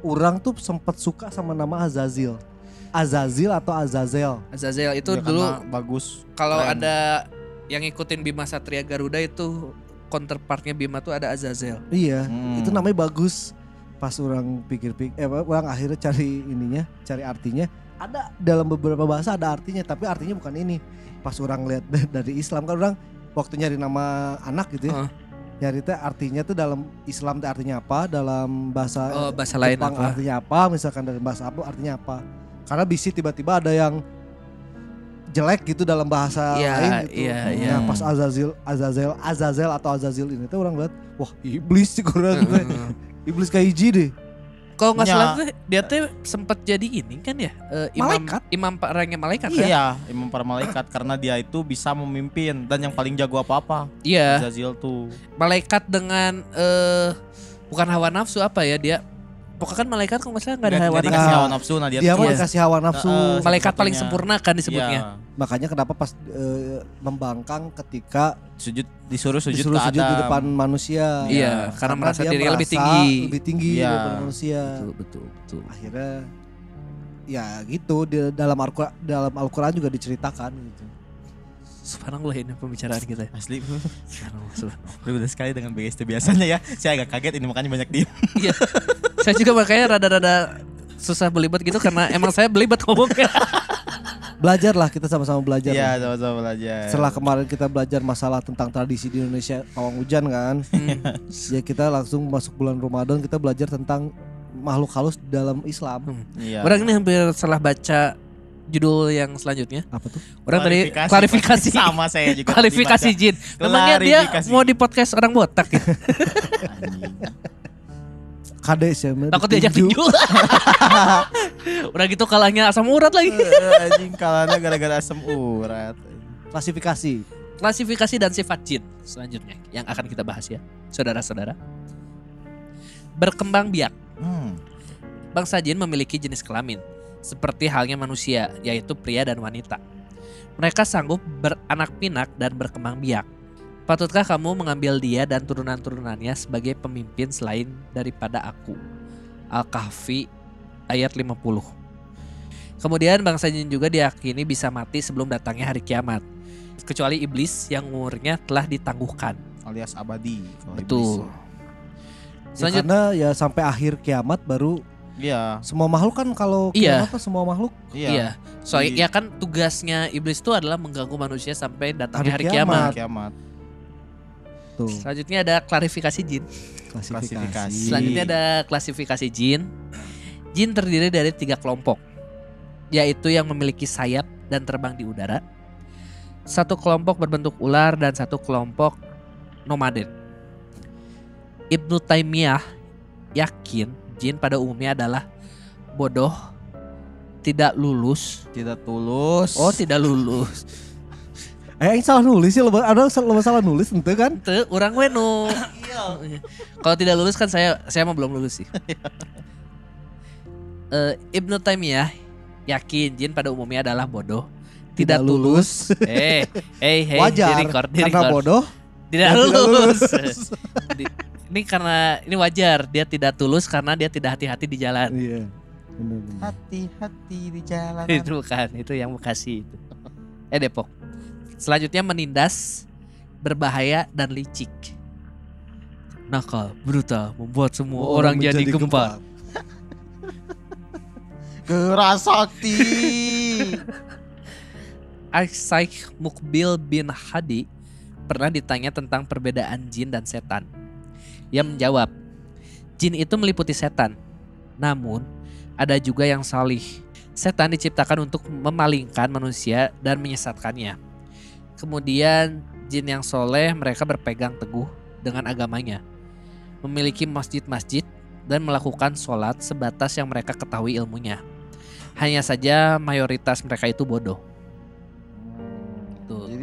orang tuh sempat suka sama nama Azazil Azazil atau Azazel Azazel itu Ya, dulu bagus. kalau ada yang ngikutin Bima Satria Garuda itu counterpartnya Bima tuh ada Azazel. iya Hmm. itu namanya bagus pas orang pikir-pikir eh orang akhirnya cari ininya cari artinya ada dalam beberapa bahasa ada artinya tapi artinya bukan ini pas orang lihat *laughs* dari Islam kan orang waktu nyari nama anak gitu ya Heeh. nyari teh artinya tuh dalam Islam teh artinya apa dalam bahasa Oh, bahasa lain Jepang apa? artinya apa misalkan dari bahasa apa artinya apa karena bisa tiba-tiba ada yang jelek gitu dalam bahasa Iya, lain gitu. iya, iya. Nah, pas Azazel, Azazel, Azazel atau Azazil ini tuh orang lihat, wah iblis sih kurang Heeh. iblis kayak hiji deh. Kalau nggak salah tuh dia tuh sempat jadi ini kan ya eh, imam Malaikat. imam parangnya malaikat kan? Iya, imam para malaikat karena dia itu bisa memimpin dan yang paling jago apa-apa. Iya, Zazil tuh. malaikat dengan eh bukan hawa nafsu apa ya dia pokoknya kan malaikat kalau nggak salah nggak ada hawa nafsu. dikasih Nah, hawa nafsu nah dia, Dia Iya. dikasih hawa nafsu. Heeh, Malaikat paling sempurna kan disebutnya. Iya. Makanya kenapa pas eh, membangkang ketika Sujud disuruh sujud disuruh ke sujud di Adam. depan manusia. Iya, karena merasa dia dirinya lebih merasa tinggi. Lebih tinggi Iya. daripada manusia. Betul betul betul. Akhirnya ya gitu di dalam Al-Qur'an dalam Al-Qur'an juga diceritakan gitu. Subhanallah ini pembicaraan kita. Asli, Subhanallah, subhanallah. berbeda sekali dengan BST biasanya ya. Saya agak kaget ini makanya banyak diem. Iya. saya juga makanya rada-rada susah belibet gitu karena emang saya belibet ngomongnya. Belajar lah kita sama-sama belajar. Iya, sama-sama belajar. Setelah kemarin kita belajar masalah tentang tradisi di Indonesia pawang hujan kan. Hmm. ya kita langsung masuk bulan Ramadan kita belajar tentang makhluk halus dalam Islam. Iya. Orang ini hampir salah baca judul yang selanjutnya. Apa tuh? Orang tadi Klarifikasi. klarifikasi. *laughs* sama saya juga. *laughs* Klarifikasi dibaca. Jin. Memangnya dia mau di podcast orang botak ya? *laughs* Ya. men, Takut diajak tinju. Udah gitu kalahnya asam urat lagi. Eh, Anjing kalahnya gara-gara asam urat. Klasifikasi. Klasifikasi dan sifat jin selanjutnya yang akan kita bahas ya, saudara-saudara. Berkembang biak. Hmm. Bangsa jin memiliki jenis kelamin, seperti halnya manusia, yaitu pria dan wanita. Mereka sanggup beranak pinak dan berkembang biak. Patutkah kamu mengambil dia dan turunan-turunannya sebagai pemimpin selain daripada aku? Al-Kahfi ayat 50. Kemudian bangsa jin juga diyakini bisa mati sebelum datangnya hari kiamat. Kecuali iblis yang umurnya telah ditangguhkan. Alias abadi. Betul. iblis. Ya, Selanjut, karena ya sampai akhir kiamat baru Iya. semua makhluk kan kalau Iya. kan semua makhluk Iya. iya. Soalnya Di- ya kan tugasnya iblis itu adalah mengganggu manusia sampai datangnya hari, Hari kiamat. kiamat. Kiamat. tuh Selanjutnya ada klarifikasi jin. klasifikasi. Klasifikasi. Selanjutnya ada klasifikasi jin. Jin terdiri dari tiga kelompok, yaitu yang memiliki sayap dan terbang di udara. Satu kelompok berbentuk ular dan satu kelompok nomaden. Ibnu Taimiyah yakin jin pada umumnya adalah bodoh, tidak lulus. Tidak tulus. Oh, tidak lulus. *laughs* Eh, yang salah nulis sih, ada lo salah nulis ente kan? Teu, orang we nu Iya, Kalau tidak lulus kan saya saya mah belum lulus sih. *laughs* Eh, Ibnu Taimiyah yakin jin pada umumnya adalah bodoh, tidak, Tidak tulus. Eh, *laughs* hey, hey, Wajar di record, di karena record. bodoh. Tidak dan tidak lulus. Ini karena ini wajar dia tidak tulus karena dia tidak hati-hati di jalan. Iya. Hati-hati di jalan. itu bukan, itu yang Bekasi itu. Eh Depok. Selanjutnya menindas, berbahaya dan licik. Nakal, brutal, membuat semua orang, jadi gempa. Kerasakti. *laughs* Aisyah Mukbil bin Hadi pernah ditanya tentang perbedaan jin dan setan. Ia menjawab, jin itu meliputi setan. Namun, ada juga yang salih. Setan diciptakan untuk memalingkan manusia dan menyesatkannya. Kemudian, jin yang soleh mereka berpegang teguh dengan agamanya. Memiliki masjid-masjid dan melakukan sholat sebatas yang mereka ketahui ilmunya. Hanya saja mayoritas mereka itu bodoh.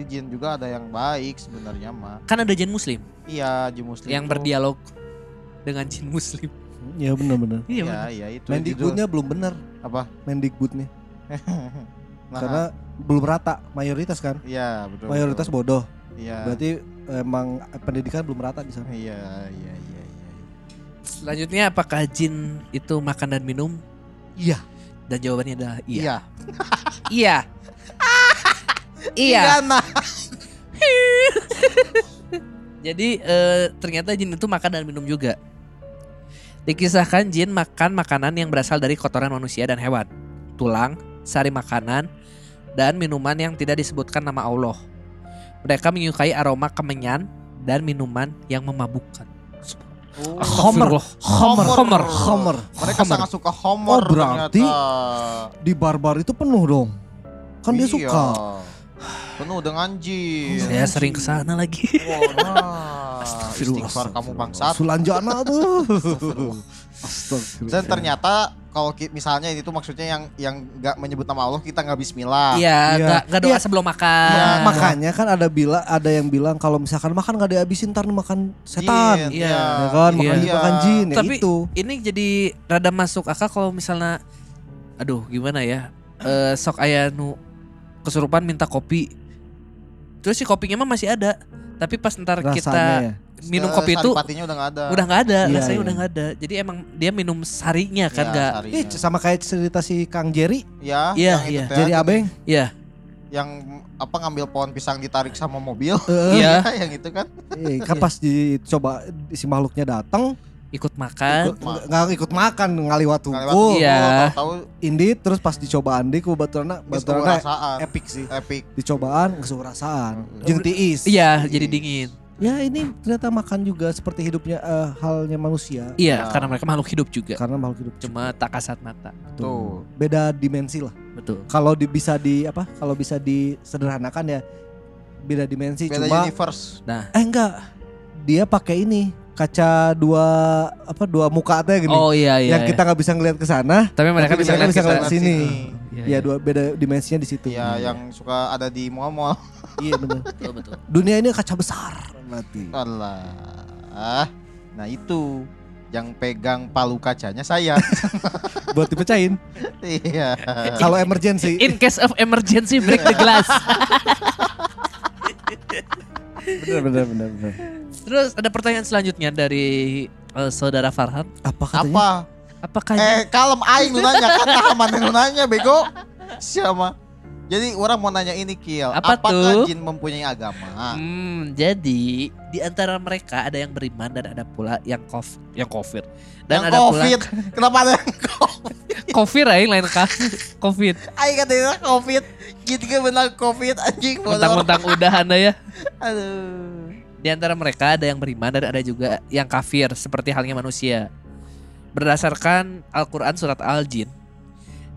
Jadi jin juga ada yang baik sebenarnya mah. Kan ada jin muslim Iya, jin muslim yang tuh- berdialog dengan jin muslim. Iya benar-benar. Iya. Iya, iya itu. Mendikbudnya belum benar. Apa? Mendikbudnya. *laughs* Nah, Karena belum rata mayoritas kan. iya betul. Mayoritas betul. bodoh. Iya. Berarti emang pendidikan belum rata di sana. Iya, iya, iya, iya. Selanjutnya apakah jin itu makan dan minum? Iya. Dan jawabannya adalah iya. Iya. Iya. Iya. *laughs* Jadi eh, ternyata jin itu makan dan minum juga. Dikisahkan jin makan makanan yang berasal dari kotoran manusia dan hewan, tulang, sari makanan, dan minuman yang tidak disebutkan nama Allah. Mereka menyukai aroma kemenyan dan minuman yang memabukkan. Oh. Homer. Homer. Homer. Homer. Mereka Homer. sangat suka Homer Oh, berarti ternyata. Di barbar itu penuh dong. Kan dia Iya. suka. Penuh dengan jin. Saya sering ke sana lagi. Wah, Astagfirullah. istighfar kamu bangsat. Sulanjana tuh. Dan ternyata kalau misalnya ini tuh maksudnya yang yang nggak menyebut nama Allah kita nggak Bismillah. Iya, Iya. nggak nggak doa Iya. sebelum makan. Iya. makanya kan ada bila ada yang bilang kalau misalkan makan nggak dihabisin ntar makan setan. Iya. Ya kan, makan jin, makan jin ya Tapi itu. ini jadi rada masuk akal kalau misalnya aduh gimana ya eh sok aya nu kesurupan minta kopi terus si kopinya mah masih ada tapi pas ntar kita Rasanya ya. minum kopi itu udah nggak ada. udah nggak ada Iya, rasanya iya. udah nggak ada jadi emang dia minum sarinya kan Ya, nggak sarinya. Ih, sama kayak cerita si Kang Jerry, Ya, Iya, yang itu iya. Jerry Abeng. Iya yang apa ngambil pohon pisang ditarik sama mobil. Eh, *laughs* Iya. yang itu kan. eh, kan pas dicoba si makhluknya datang ikut makan. Ikut- nggak ikut makan ngaliwat tungku Iya. Tahu indi terus pas dicoba andi ku baturana baturana epic sih. Epic. dicobaan kesuh rasaan Mm. jeung tiis. Iya jadi dingin. Ya ini ternyata makan juga seperti hidupnya eh, halnya manusia. Iya Ya. karena mereka makhluk hidup juga. Karena makhluk hidup cuma tak kasat mata. Tuh. beda dimensi lah. Betul. Kalau di, bisa di apa kalau bisa disederhanakan ya beda dimensi. Beda cuma universe. eh enggak. Dia pakai ini kaca dua apa dua muka teh gini oh iya iya yang iya. kita nggak bisa ngelihat ke sana tapi mereka tapi bisa mereka lihat bisa sini. Iya, ya iya. dua beda dimensinya di situ Ya, yang suka ada di mall-mall. *laughs* iya benar betul betul dunia ini kaca besar berarti Alah. Nah, itu yang pegang palu kacanya saya. *laughs* buat dipecahin Iya. kalau emergency in case of emergency break the glass *laughs* benar benar benar benar Terus ada pertanyaan selanjutnya dari eh, saudara Farhan. apa katanya Apa? Apakah Eh, kalem aing lu nanya kan nah, mana lu nanya bego. Siapa? Jadi orang mau nanya ini Kiel, Apa apakah tuh? jin mempunyai agama? Hmm, jadi di antara mereka ada yang beriman dan ada pula yang kof yang kafir. Dan yang ada covid. *laughs* Kenapa ada yang covid? pula kafir aing lain kan. Covid. Aing katanya covid. Gitu kan benar covid anjing. Mentang-mentang udah Anda ya. Aduh. Di antara mereka ada yang beriman dan ada juga yang kafir seperti halnya manusia. Berdasarkan Al-Qur'an surat Al-Jin.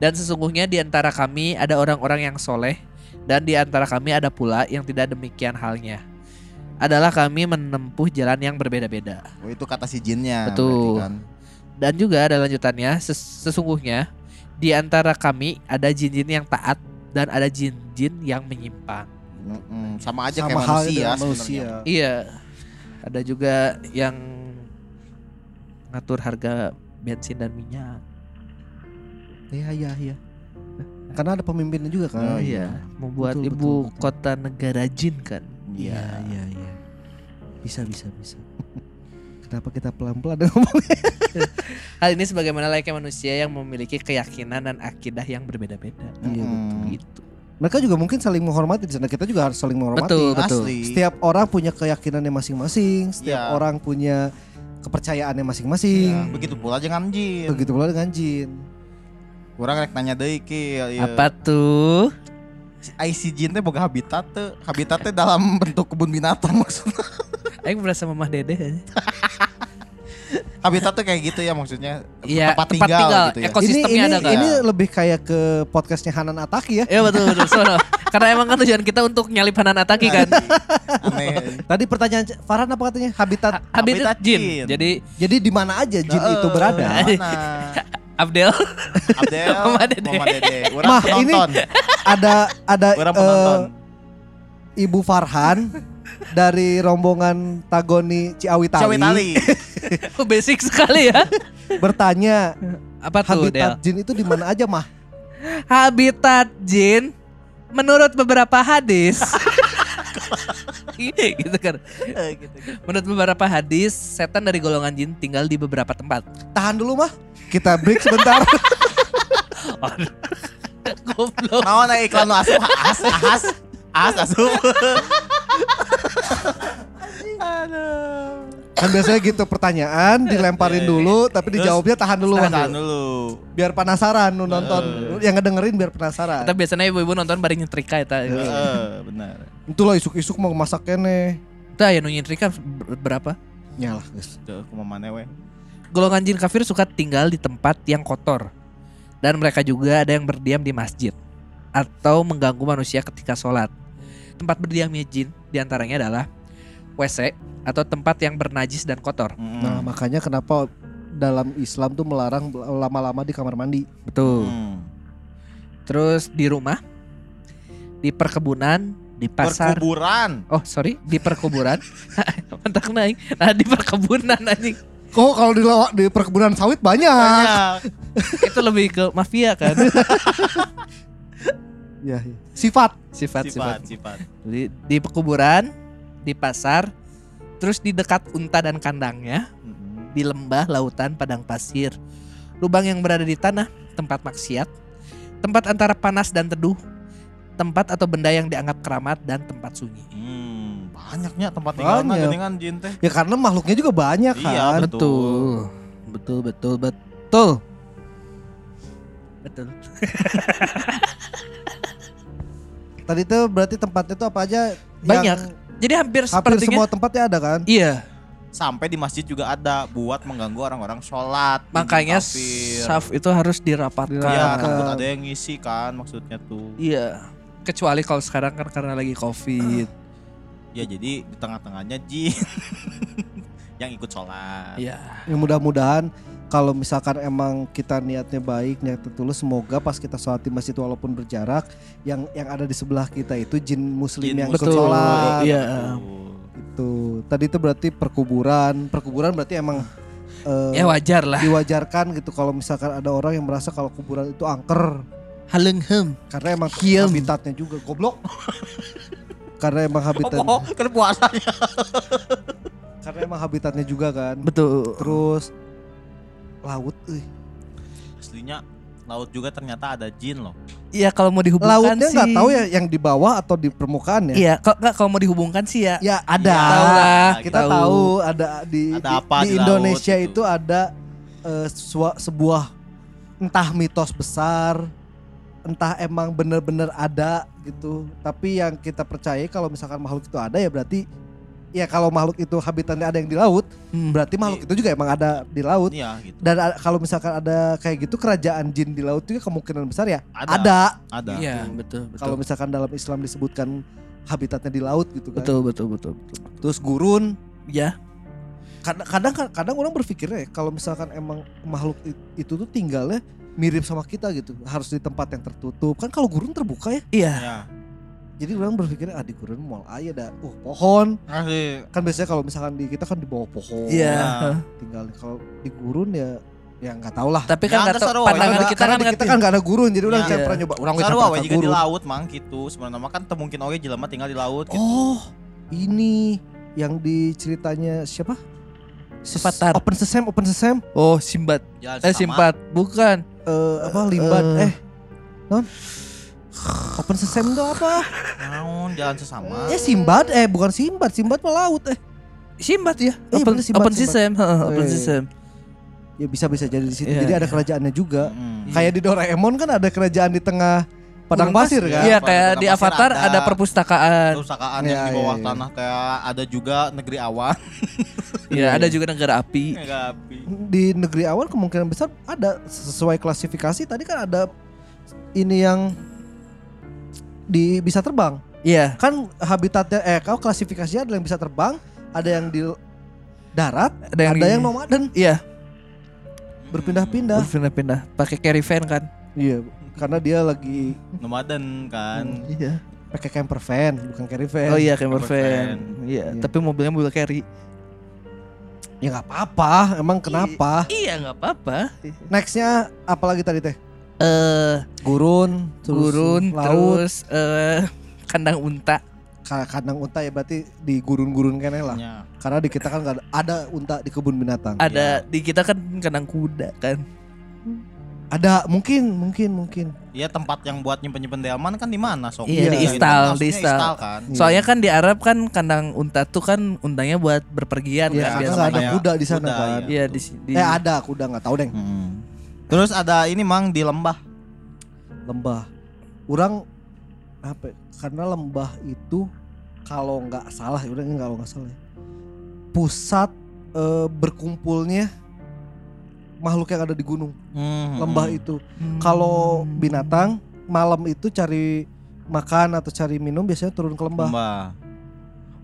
Dan sesungguhnya di antara kami ada orang-orang yang soleh dan di antara kami ada pula yang tidak demikian halnya. Adalah kami menempuh jalan yang berbeda-beda. Oh, itu kata si jinnya. Betul. berarti kan. Dan juga ada lanjutannya, ses- sesungguhnya di antara kami ada jin-jin yang taat dan ada jin-jin yang menyimpang. Mm-mm, sama aja sama kayak manusia manusia Iya. Ada juga yang ngatur harga bensin dan minyak. Iya iya iya. Karena ada pemimpinnya juga kan. Oh iya, membuat Betul, ibu betul, betul. kota negara jin kan. Iya iya iya. Bisa bisa bisa. *laughs* Kenapa kita pelan-pelan ngomongnya? *laughs* Hal ini sebagaimana layaknya manusia yang memiliki keyakinan dan akidah yang berbeda-beda. Iya betul. Gitu. Mereka juga mungkin saling menghormati di sana. Kita juga harus saling menghormati. Betul, betul. Asli. Setiap orang punya keyakinannya masing-masing. Setiap Iya. orang punya kepercayaannya Ya, masing-masing. begitu pula dengan jin. Begitu pula dengan jin. Kurang rek nanya deui ki. ieu. Apa tuh? IC jin teh boga habitat teh. Habitat teh dalam *laughs* bentuk kebun binatang maksudnya. Aing berasa mamah dede. Habitat tuh kayak gitu ya maksudnya. Iya, tempat, tempat tinggal, tinggal. gitu ya. Eko- Ekosistemnya ini, ada ini, kan? ini lebih kayak ke podcastnya Hanan Ataki ya. Iya betul betul. Sono. Karena emang kan tujuan kita untuk nyalip Hanan Ataki kan. *laughs* Aneh. Tadi pertanyaan Farhan apa katanya? Habitat. Ha- Habitat Habitat jin. jin. Jadi Jadi di mana aja jin Heeh, itu berada? Mana? *laughs* Abdel Abdel, *laughs* Mama Dede. Mama Dede. Urang Mah, ini ada ada Urang penonton. Ibu Farhan dari rombongan Tagoni Ciawi Tali, Ciawi Tali. *laughs* basic sekali ya. bertanya Apa tuh Del? habitat jin itu di mana aja mah? Habitat jin menurut beberapa hadis *laughs* *laughs* gitu kan. gitu. Menurut beberapa hadis, setan dari golongan jin tinggal di beberapa tempat. Tahan dulu mah. Kita break sebentar. *laughs* Goblok. Naon aya iklan nu asup as as as asup. *laughs* Aduh. kan biasanya gitu pertanyaan dilemparin dulu tapi Terus dijawabnya tahan dulu. Tahan dulu. Biar penasaran nu nonton yang ngedengerin biar penasaran. Kita biasanya ibu-ibu nonton bareng nyetrika eta. Heeh, benar. Itulah isuk-isuk mau masak kene. Tah ya nu nyetrika ber- berapa? Nyalah guys. Tuh kumaha maneh we. Golongan jin kafir suka tinggal di tempat yang kotor. Dan mereka juga ada yang berdiam di masjid atau mengganggu manusia ketika sholat. Tempat berdiamnya jin di antaranya adalah WC atau tempat yang bernajis dan kotor. Nah, makanya kenapa dalam Islam tuh melarang lama-lama di kamar mandi. Betul. Hmm. Terus di rumah, di perkebunan, di pasar. Perkuburan. Oh sorry, di perkuburan. Mentak naik. Nah di perkebunan anjing. Kok kalau di lawa- di perkebunan sawit banyak. Banyak. Itu lebih ke mafia kan. *laughs* Ya, ya. Sifat. Sifat sifat. Sifat, sifat. Di, di pekuburan, di pasar, terus di dekat unta dan kandangnya, Mm-mm. di lembah, lautan, padang pasir, lubang yang berada di tanah, tempat maksiat, tempat antara panas dan teduh, tempat atau benda yang dianggap keramat dan tempat sunyi. Hmm, banyaknya tempat tinggalna Banyak. geuningan jin teh. Ya karena makhluknya juga banyak Iya, kan. betul. betul, betul, betul. Betul. *laughs* Tadi itu berarti tempatnya itu apa aja? Banyak. Yang Jadi hampir, hampir sepertinya semua tempatnya ada kan? Iya, Sampai di masjid juga ada buat mengganggu orang-orang sholat. makanya saf itu harus dirapatkan. Iya, Dirapatkan. takut ada yang ngisi kan maksudnya tuh. Iya. Kecuali kalau sekarang kan karena lagi covid. Ya jadi di tengah-tengahnya jin *laughs* yang ikut sholat. Iya. Ya mudah-mudahan kalau misalkan emang kita niatnya baik, niatnya tulus, semoga pas kita sholat di masjid walaupun berjarak, yang yang ada di sebelah kita itu jin muslim Jin yang ikut sholat. Iya. Itu tadi itu berarti perkuburan, perkuburan berarti emang eh, Ya wajar lah. diwajarkan gitu kalau misalkan ada orang yang merasa kalau kuburan itu angker Halenghem. karena emang Kiem. habitatnya juga goblok. *laughs* karena emang habitat Oh, oh, kan puasanya. *laughs* karena emang habitatnya juga kan. Betul. Terus laut euy. Aslinya laut juga ternyata ada jin loh. Iya kalau mau dihubungkan Lautnya sih. nggak tahu ya yang di bawah atau di permukaan ya. Iya, kalau nggak kalau mau dihubungkan sih ya. Ya ada. Ya, Tahu lah, Kita tahu. tahu, ada di Ada di- apa di, di Indonesia gitu. itu ada eh, sua- sebuah entah mitos besar, entah emang bener-bener ada gitu. Tapi yang kita percaya kalau misalkan makhluk itu ada ya berarti ya kalau makhluk itu habitatnya ada yang di laut, Hmm. berarti makhluk itu juga emang ada di laut. Iya gitu. Dan kalau misalkan ada kayak gitu kerajaan jin di laut juga kemungkinan besar ya Ada. ada. Ada. Iya, betul, betul. Kalau misalkan dalam Islam disebutkan habitatnya di laut gitu kan. betul, betul, betul, betul. Terus gurun, Ya, kadang kadang kadang orang berpikirnya ya, kalau misalkan emang makhluk itu tuh tinggalnya mirip sama kita gitu harus di tempat yang tertutup kan kalau gurun terbuka ya iya. Ya. Jadi orang berpikir ah di gurun mau aya ada uh pohon. Asli. Kan biasanya kalau misalkan di kita kan di bawah pohon. Iya. Tinggal kalau di gurun ya ya nggak tahu lah. Tapi kan Ya, nggak tahu pandangan Karena- kita kan kita kan nggak ada gurun jadi orang jangan pernah nyoba. Orang we juga di gurun. laut mang gitu. Sebenarnya mah kan mungkin oge jelema tinggal di laut gitu. Oh, ini yang di ceritanya siapa? Avatar. Open Sesame, Open Sesame. Oh, Simbat. Jalan Eh, sama. Simpat. Bukan. Eh apa limbat eh. eh non Open Sesame itu apa? Naon jalan sesama. Eh Simbad eh bukan Simbad, Simbad mah laut eh. Simbat ya. Iya, Open, Simbat, open Oh, open system. Ya bisa bisa jadi di situ. Iya, Jadi ada iya. kerajaannya juga. Mm. Kayak di Doraemon kan ada kerajaan di tengah padang pasir kan? Iya, kayak di Avatar ada. ada perpustakaan. Perusahaan Iya, yang di bawah iya. tanah kayak ada juga negeri awan. *laughs* Iya, ada juga negara api. Enggak api. Di negeri awal kemungkinan besar ada sesuai klasifikasi tadi kan ada ini yang di bisa terbang. Iya. Kan habitatnya eh kalau klasifikasinya ada yang bisa terbang, ada yang di darat, Ada yang, ada di- yang nomaden Iya, berpindah-pindah. berpindah-pindah. Pakai carry van kan? Iya, karena dia lagi Nomaden kan. Iya. pakai camper van, bukan carry van. Oh iya, camper Camper van. van. Iya, Iya. tapi mobilnya mobil carry. Ya nggak apa-apa, emang kenapa? Iya, nggak apa-apa. Nextnya apalagi tadi teh? Eh, Gurun, terus gurun laut, terus eh kandang unta. Ka- kandang unta ya berarti di gurun-gurun kene lah. Ya. Karena di kita kan nggak ada, unta di kebun binatang. Ada di kita kan kandang kuda kan. Ada mungkin, mungkin, mungkin. Iya tempat yang buat nyimpen-nyimpen delman kan di mana sok? Iya, di Itu istal, di istal. kan. Iya. Soalnya kan di Arab kan kandang unta tuh kan untanya buat berpergian Iya, kan karena ada kuda di sana kuda, kan. iya. Iya di, di Eh ada kuda nggak tahu deh. Hmm. Terus ada ini mang di lembah. Lembah. Orang apa? ya, Karena lembah itu kalau nggak salah, ya udah kalau nggak salah. ya, Pusat eh, berkumpulnya makhluk yang ada di gunung. Hmm. Lembah itu. Hmm. Kalau binatang malam itu cari makan atau cari minum biasanya turun ke lembah. lembah.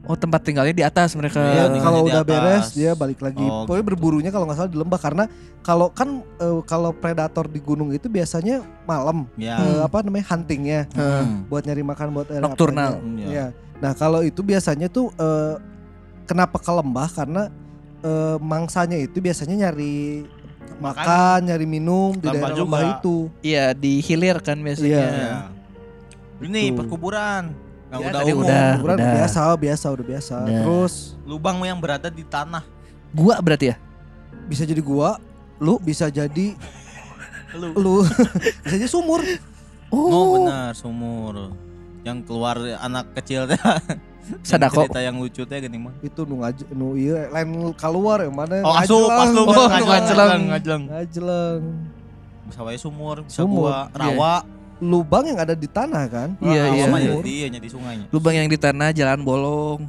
Oh tempat tinggalnya di atas mereka. Iya, Ya, tinggal kalau di udah atas. beres dia balik lagi. Oh, Pokoknya gitu. berburunya kalau nggak salah di lembah karena kalau kan eh, kalau predator di gunung itu biasanya malam Ya. eh, apa namanya huntingnya Heeh. Hmm. buat nyari makan buat Nocturnal. Iya. Iya. Nah kalau itu biasanya tuh eh, kenapa ke lembah karena eh, mangsanya itu biasanya nyari makan, nyari minum di daerah juga. lembah itu. Iya di hilir kan biasanya. Iya. Iya. Ini Gitu. perkuburan. Yang Ya, udah tadi umum. udah. Ukuran biasa, biasa udah biasa. Udah. Terus Lubang yang berada di tanah. Gua berarti ya. bisa jadi gua, lu bisa jadi Lu. lu *laughs* bisa jadi sumur. Oh, benar sumur. Yang keluar anak kecil *laughs* Sadako. Cerita yang lucu teh gini mah. itu nu ngaj nu iya lain keluar yang mana Oh, asup pas lu Oh, ngajlang. ngajlang. ngajeleng Bisa wae sumur, bisa Sumur. gua rawa. Lubang yang ada di tanah kan Iya, Rawa iya. jadi nya di sungainya. Lubang yang di tanah jalan bolong.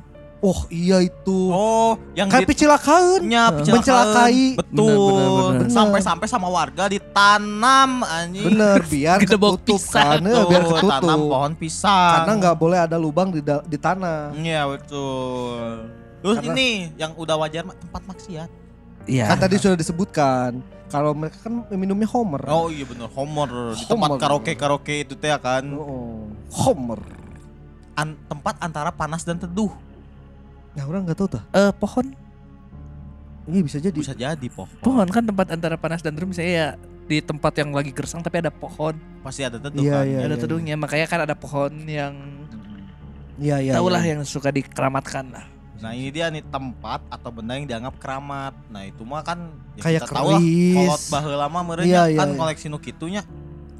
oh iya itu Oh, yang kayak pecelakaan nya Mencelakai. Betul. Sampai-sampai sama warga ditanam anjing. bener *laughs* biar ketutup pisang. kan ya, biar Tuh, ketutup Tanam pohon pisang. karena nggak boleh ada lubang di di tanah Iya, betul. Terus Karena- ini yang udah wajar mah tempat maksiat. Iya. kan tadi sudah disebutkan kalau mereka kan minumnya Homer Oh iya bener, Homer di tempat Homer. karaoke-karaoke itu teh ya kan. Oh, Homer An- tempat antara panas dan teduh. nah orang nggak tahu tuh Eh pohon ini bisa jadi Bisa jadi poh. pohon kan tempat antara panas dan teduh misalnya ya di tempat yang lagi gersang tapi ada pohon Pasti ada teduh Iya, kan. iya. ada teduhnya makanya kan ada pohon yang iya iya tau iya. lah yang suka dikeramatkan lah Nah ini dia nih tempat atau benda yang dianggap keramat. Nah itu mah kan ya kayak kita tahu lah kolot baheula mah meureun Iya, iya, kan iya. koleksi nu kitunya.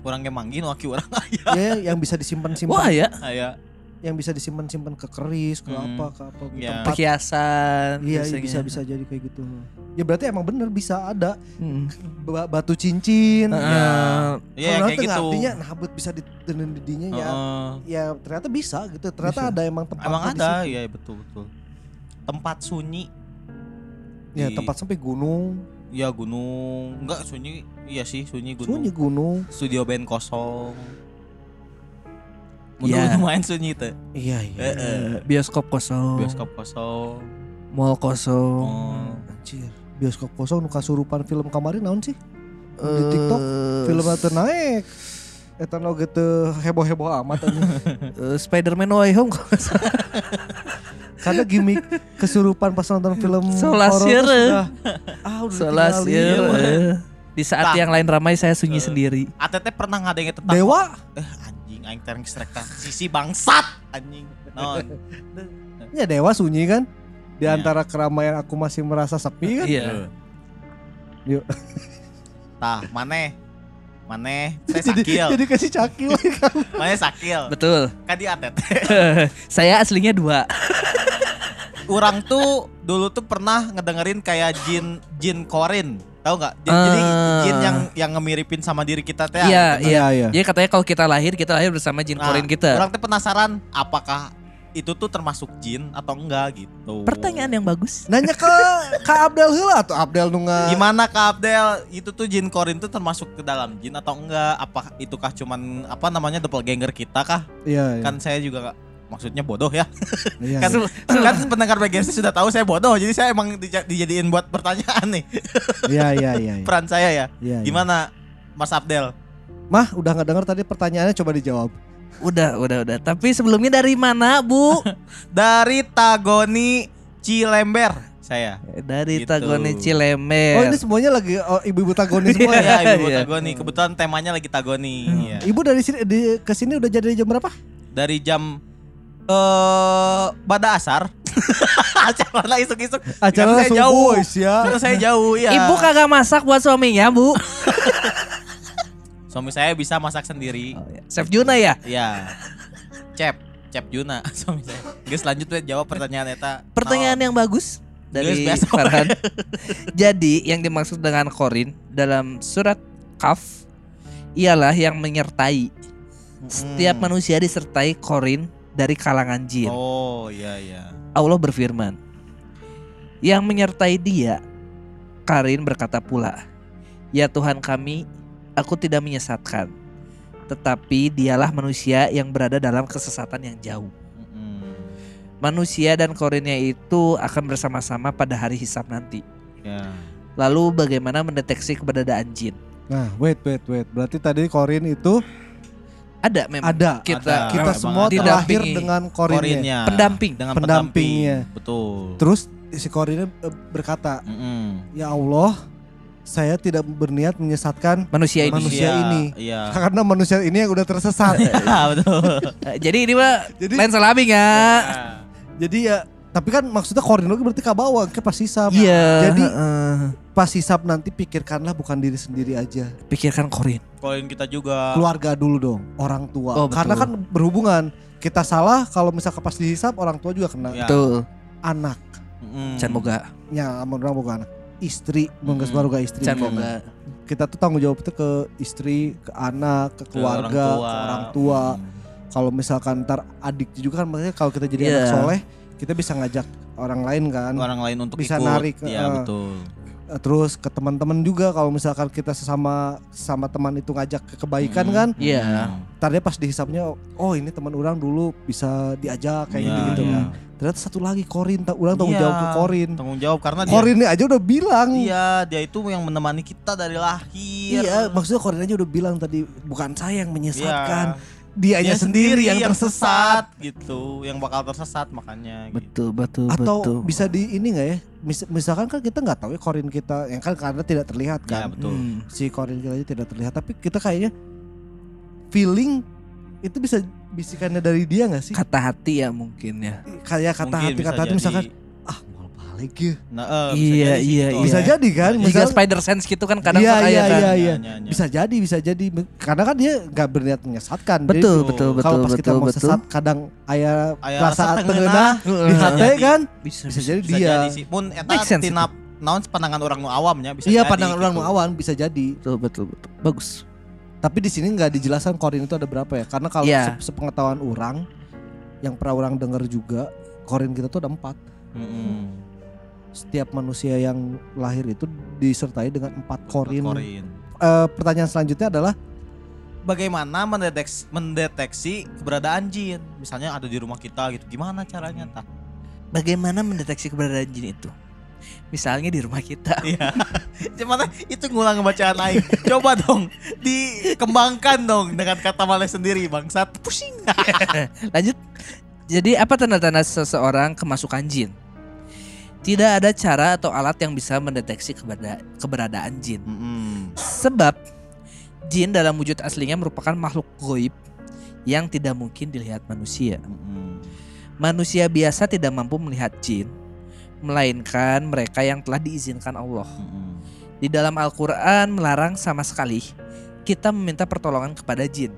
Orang ge manggih nu aki urang *laughs* aya. ya yang bisa disimpan simpan wah ya Aya. yang bisa disimpan simpan ke keris ke Hmm. apa ke apa ke Iya. tempat perhiasan iya iya, bisa bisa jadi kayak gitu ya berarti emang bener bisa ada Hmm. ba- batu cincin Eh, Iya Kalau kayak gitu. artinya nah bisa ditenin didinya ya Heeh. ya ternyata bisa gitu ternyata Bisa. ada emang tempat Emang ada, iya betul betul. Tempat sunyi. ya Di- tempat sampai gunung Ya gunung, enggak sunyi, iya sih sunyi gunung. sunyi gunung Studio band kosong. Iya. Menurut main sunyi teh. iya iya Eh, eh. Eh, bioskop kosong Bioskop kosong. mall kosong Oh. anjir bioskop kosong nu kasurupan film kemarin naon sih Eh, di TikTok film atau naik Eta no gitu heboh-heboh amat anjing. *laughs* Eh, Spider-Man No Way Home kok. *laughs* Karena gimmick *laughs* kesurupan pas nonton film Solas horor sudah ah udah Solas ya. eh. Di saat Nah. yang lain ramai saya sunyi Eh. sendiri. ATT pernah ngadengin tentang Dewa Eh anjing aing tereng strekta sisi bangsat anjing. Non. *laughs* ya Dewa sunyi kan di Iya. antara keramaian aku masih merasa sepi kan Iya. Yuk. Tah, maneh. Maneh, saya jadi sakil. jadi kasih cakil kan *laughs* Maneh sakil. Betul. Kan di ATT. *laughs* saya aslinya dua. *laughs* Orang tuh dulu tuh pernah ngedengerin kayak jin jin korin. Tahu nggak? Jadi, jadi Ah. jin yang yang ngemiripin sama diri kita teh. Iya, iya. iya Jadi katanya kalau kita lahir, kita lahir bersama jin Nah, korin kita. Orang tuh penasaran apakah itu tuh termasuk jin atau enggak gitu. Pertanyaan yang bagus. nanya ke *laughs* Kak Abdel heula tuh Abdel nunga Gimana Kak Abdel? Itu tuh jin korin tuh termasuk ke dalam jin atau enggak? Apa itukah cuman apa namanya doppelganger kita kah? iya iya Kan saya juga maksudnya bodoh ya. *laughs* iya, kan, iya. kan pendengar BGS sudah tahu saya bodoh. Jadi saya emang dija- dijadiin buat pertanyaan nih *laughs* iya iya iya iya. peran saya ya. Iya, iya. Gimana Mas Abdel? Mah udah nggak dengar tadi pertanyaannya coba dijawab Udah, udah, udah. Tapi sebelumnya dari mana, Bu? *laughs* Dari Tagoni Cilember saya. dari Gitu. Tagone Cilemer. oh ini semuanya lagi oh, ibu-ibu tagonis semua ya ya Ibu Iya. Tagoni. Kebetulan temanya lagi Tagoni. Iya. ibu dari sini di ke sini udah jadi jam berapa Dari jam eh pada asar. *laughs* Acara isuk-isuk. acara saya jauh. ya Karena saya jauh ya. Ibu kagak masak buat suaminya, Bu. *laughs* Suami saya bisa masak sendiri. Chef Juna ya? Iya. Cep, Cep Juna *laughs* suami saya. Guys lanjut we jawab pertanyaan eta. Pertanyaan Naon? yang bagus dari we. Farhan. *laughs* Jadi yang dimaksud dengan korin dalam surat Kaf ialah yang menyertai. Setiap Hmm. manusia disertai korin dari kalangan jin. Oh, iya iya. Allah berfirman, yang menyertai dia, Karin berkata pula, Ya Tuhan kami, aku tidak menyesatkan, tetapi dialah manusia yang berada dalam kesesatan yang jauh. Manusia dan korinnya itu akan bersama-sama pada hari hisab nanti. Ya. Lalu bagaimana mendeteksi keberadaan jin? nah wait wait wait berarti tadi korin itu Ada memang ada kita Ada. kita semua ada. terlahir dengan korinnya Korinnya. Pendamping. Dengan Pendampingnya. pendamping. Betul. terus si korinnya eh, berkata Mm-mm. ya Allah saya tidak berniat menyesatkan manusia ini. Manusia ini. Iya. *laughs* karena manusia ini yang udah tersesat Iya, betul. *laughs* Jadi ini mah Jadi- lain salami ya. jadi ya tapi kan maksudnya korin lu berarti ke bawah ke pas hisap Iya. Jadi- heeh. pas hisap nanti pikirkanlah bukan diri sendiri aja pikirkan korin. Koin kita juga. keluarga dulu dong orang tua Oh, betul. karena kan berhubungan kita salah kalau misalkan pas dihisap orang tua juga kena Ya. Betul. anak Mm-mm. Can boga. ya amun orang bukan anak istri menggas Mm. baru gak istri Can boga. kita tuh tanggung jawab itu ke istri ke anak ke Ke keluarga ke orang tua, Mm. kalau misalkan ntar adik juga kan maksudnya kalau kita jadi Iya. anak soleh kita bisa ngajak orang lain kan orang lain untuk Bisa ikut. narik, Iya, eh. betul. Eh, terus ke teman-teman juga kalau misalkan kita sesama sama teman itu ngajak ke kebaikan Mm. kan Iya. ntar dia pas dihisapnya oh ini teman orang dulu bisa diajak kayak Iya, gitu gitu iya. ternyata satu lagi korin tak orang tanggung Iya, jawab ke korin Tanggung jawab karena dia korin ini aja udah bilang Iya, dia itu yang menemani kita dari lahir. Iya, maksudnya korin aja udah bilang tadi bukan saya yang menyesatkan, Iya. Dianya Dia sendiri yang tersesat. gitu, yang bakal tersesat makanya. gitu. Betul, betul, Atau betul. bisa di ini nggak ya? Mis- misalkan kan kita nggak tahu ya korin kita, yang kan karena tidak terlihat Ya kan, betul. Hmm. si korin kita aja tidak terlihat, tapi kita kayaknya feeling itu bisa bisikannya dari dia nggak sih? Kata hati ya mungkin ya. Kayak kata Mungkin hati kata hati jadi. misalkan balik ya. Nah, eh, Iya, bisa jadi iya, gitu. iya. Bisa jadi kan? Misal, spider sense gitu kan kadang Iya, iya, ya kan. iya. Iya, iya, iya. bisa jadi, bisa jadi. Karena kan dia nggak berniat menyesatkan. Jadi Betul, Jadi, betul, betul, kalau pas kita betul, mau betul. sesat kadang ayah Aya rasa rasa tengenah di Bisa hati jadi. kan Bisa, bisa jadi Bisa dia. jadi sih. Mun eta Make sense tina naon pandangan orang nu awamnya bisa Iya jadi pandangan orang gitu. awan bisa jadi. Betul, betul, betul. Bagus. Tapi di sini nggak dijelaskan korin itu ada berapa ya? Karena kalau Iya. se- sepengetahuan orang yang pernah orang dengar juga korin kita tuh ada empat. Mm-mm. Setiap manusia yang lahir itu disertai dengan empat korin. Korin. Eh, pertanyaan selanjutnya adalah Bagaimana mendeteksi, mendeteksi keberadaan jin? Misalnya ada di rumah kita gitu. Gimana caranya tah? Bagaimana mendeteksi keberadaan jin itu? Misalnya di rumah kita. Iya. *laughs* Cuman itu ngulang bacaan aing. Coba dong dikembangkan dong dengan kata Maleh sendiri bangsat. Pusing. *laughs* Lanjut. Jadi apa tanda-tanda seseorang kemasukan jin? Tidak ada cara atau alat yang bisa mendeteksi keberada- keberadaan jin. Mm-mm. Sebab jin dalam wujud aslinya merupakan makhluk goib yang tidak mungkin dilihat manusia. Mm-mm. Manusia biasa tidak mampu melihat jin, melainkan mereka yang telah diizinkan Allah. Mm-mm. Di dalam Al-Quran melarang sama sekali kita meminta pertolongan kepada jin.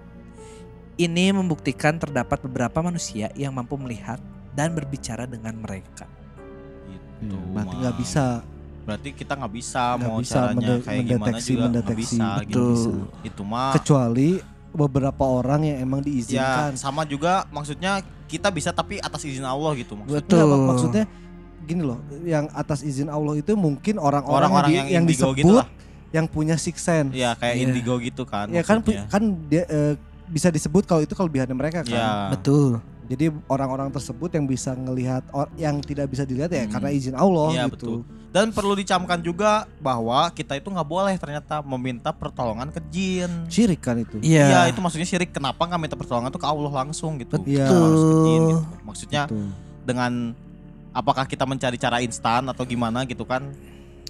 Ini membuktikan terdapat beberapa manusia yang mampu melihat dan berbicara dengan mereka. Gitu, Iya, berarti nggak bisa Berarti kita nggak bisa Nggak mau bisa caranya mende- kayak gimana mendeteksi- juga nggak mendeteksi. bisa gitu. Betul. Itu mah kecuali beberapa orang yang emang ya diizinkan. sama juga maksudnya kita bisa tapi atas izin Allah gitu maksudnya. Betul. Nggak, mak- maksudnya gini loh, yang atas izin Allah itu mungkin orang-orang Orang-orang yang, yang, di- yang disebut gitu lah. yang punya six sense. Ya kayak Iya. indigo gitu kan. Ya kan maksudnya. kan dia eh, bisa disebut kalau itu kelebihannya mereka kan. Ya. Betul. Jadi orang-orang tersebut yang bisa ngelihat or- yang tidak bisa dilihat ya Hmm. karena izin Allah Iya, gitu. Dan perlu dicamkan juga bahwa kita itu nggak boleh ternyata meminta pertolongan ke jin. Syirik kan itu. Iya. Iya itu maksudnya syirik. Kenapa nggak minta pertolongan tuh ke Allah langsung gitu? Betul. Iya. Kenapa harus ke jin gitu. Maksudnya Betul. dengan apakah kita mencari cara instan atau gimana gitu kan?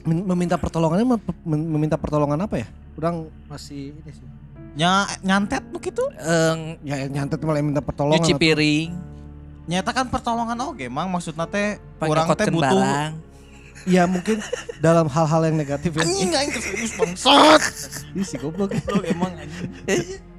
Min- Meminta pertolongannya mem- mem- meminta pertolongan apa ya? Kurang masih ini sih. Nya nyantet tuh gitu. Eng, Ya nyantet malah yang minta pertolongan. nyuci piring, Nyatakan pertolongan oke, mang maksudnya teh orang teh butuh barang. Ya mungkin dalam hal-hal yang negatif ya. anjing aing keserius bangsat. Ih, si goblok. Goblok emang anjing.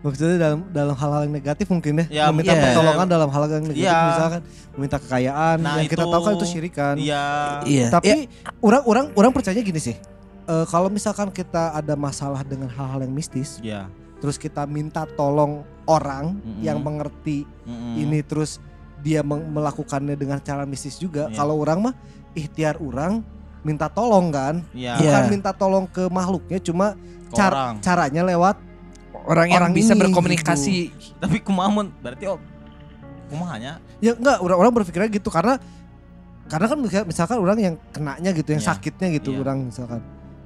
Maksudnya dalam dalam hal-hal yang negatif mungkin ya. Ya, meminta iya. pertolongan dalam hal yang negatif Iya. misalkan meminta kekayaan Nah, yang kita itu- tahu kan itu syirik kan. Iya. Iya. Tapi orang-orang orang percaya gini sih. Eh, kalau misalkan kita ada masalah dengan hal-hal yang mistis, Iya. Terus kita minta tolong orang Mm-mm. yang mengerti Mm-mm. ini terus dia melakukannya dengan cara mistis juga. Iya. Kalau orang mah ikhtiar orang minta tolong kan, Iya. Iya. bukan minta tolong ke makhluknya, cuma Ke car- orang. caranya lewat Orang yang Orang bisa ini, berkomunikasi. Tapi kumaha mun berarti oh kumahanya ya enggak orang-orang berpikirnya gitu karena karena kan misal- misalkan orang yang kenanya gitu, yang Iya. sakitnya gitu Iya. orang misalkan.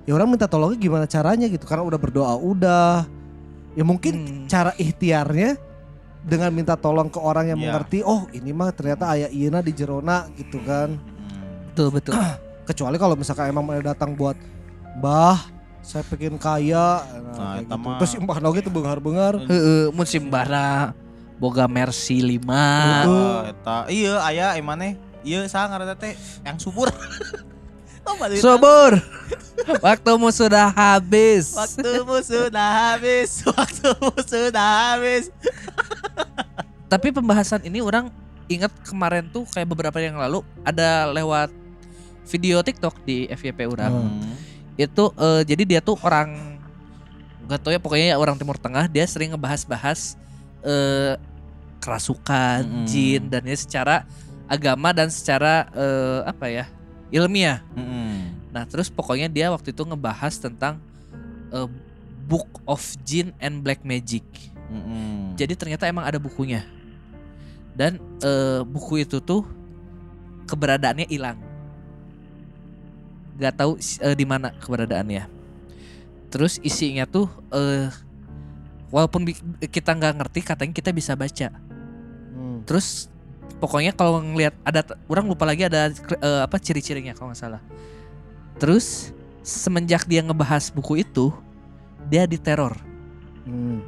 Ya orang minta tolongnya gimana caranya gitu karena udah berdoa udah. Ya mungkin Hmm. cara ikhtiarnya dengan minta tolong ke orang yang Iya. mengerti, oh ini mah ternyata ayah Ina di Jerona gitu kan. Mm. Betul betul. *clears throat* Kecuali kalau misalkan emang mana datang buat Mbah, saya pengen kaya, nah, Nah, gitu. mah- Terus mbah Nogi tuh bengar-bengar. Heeh, musim bara boga Mercy 5. Oh, eta iya aya emane iya saya ngaranna teh yang subur. *laughs* Subur. *laughs* Waktumu sudah habis. Waktumu sudah habis. *laughs* Waktumu sudah habis. *laughs* Tapi pembahasan ini orang ingat kemarin tuh kayak beberapa yang lalu ada lewat video TikTok di FYP orang. Hmm. Itu eh, jadi dia tuh orang nggak tahu ya pokoknya ya orang Timur Tengah dia sering ngebahas-bahas eh kerasukan, Mm-mm. jin dan ya secara agama dan secara eh, apa ya ilmiah. Mm-mm. Nah terus pokoknya dia waktu itu ngebahas tentang eh, Book of Jin and Black Magic. Mm-mm. Jadi ternyata emang ada bukunya. Dan eh, buku itu tuh keberadaannya hilang. Gak tahu eh, di mana keberadaannya. Terus isinya tuh eh walaupun kita nggak ngerti katanya kita bisa baca. Hmm. Terus pokoknya kalau ngelihat ada orang lupa lagi ada eh, apa ciri-cirinya kalau nggak salah. Terus semenjak dia ngebahas buku itu dia diteror. Hmm.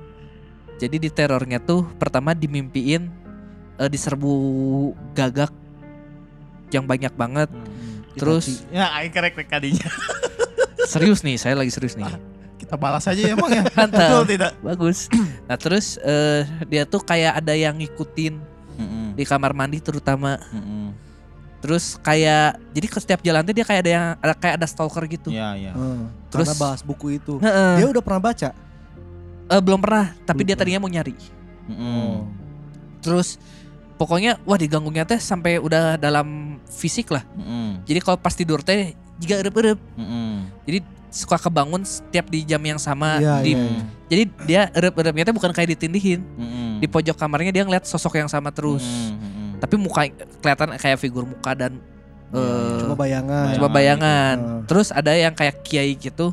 Jadi di terornya tuh pertama dimimpiin eh, diserbu gagak yang banyak banget. Terus Ya aing kerek rek kadinya. *laughs* serius nih, saya lagi serius nih. Kita balas aja ya emang ya. *laughs* Betul tidak? Bagus. Nah, terus eh, dia tuh kayak ada yang ngikutin Di kamar mandi terutama. Mm-mm. Terus kayak jadi ke setiap jalan tuh dia kayak ada yang ada kayak ada stalker gitu. Iya, iya. Hmm. Terus- Karena bahas buku itu. Heeh. Dia udah pernah baca. Eh, belum pernah, tapi Belum dia pernah. tadinya mau nyari. Mm-mm. Terus pokoknya wah diganggunya teh sampai udah dalam fisik lah. Mm-mm. Jadi kalau pas tidur teh juga erep-erep. Mm-mm. Jadi suka kebangun setiap di jam yang sama Iya, di iya, iya. jadi dia erep-erepnya teh bukan kayak ditindihin Mm-mm. di pojok kamarnya dia ngeliat sosok yang sama terus Mm-mm. Mm-mm. tapi muka kelihatan kayak figur muka dan eh, Cuma bayangan. cuma bayangan. gitu. Terus ada yang kayak kiai gitu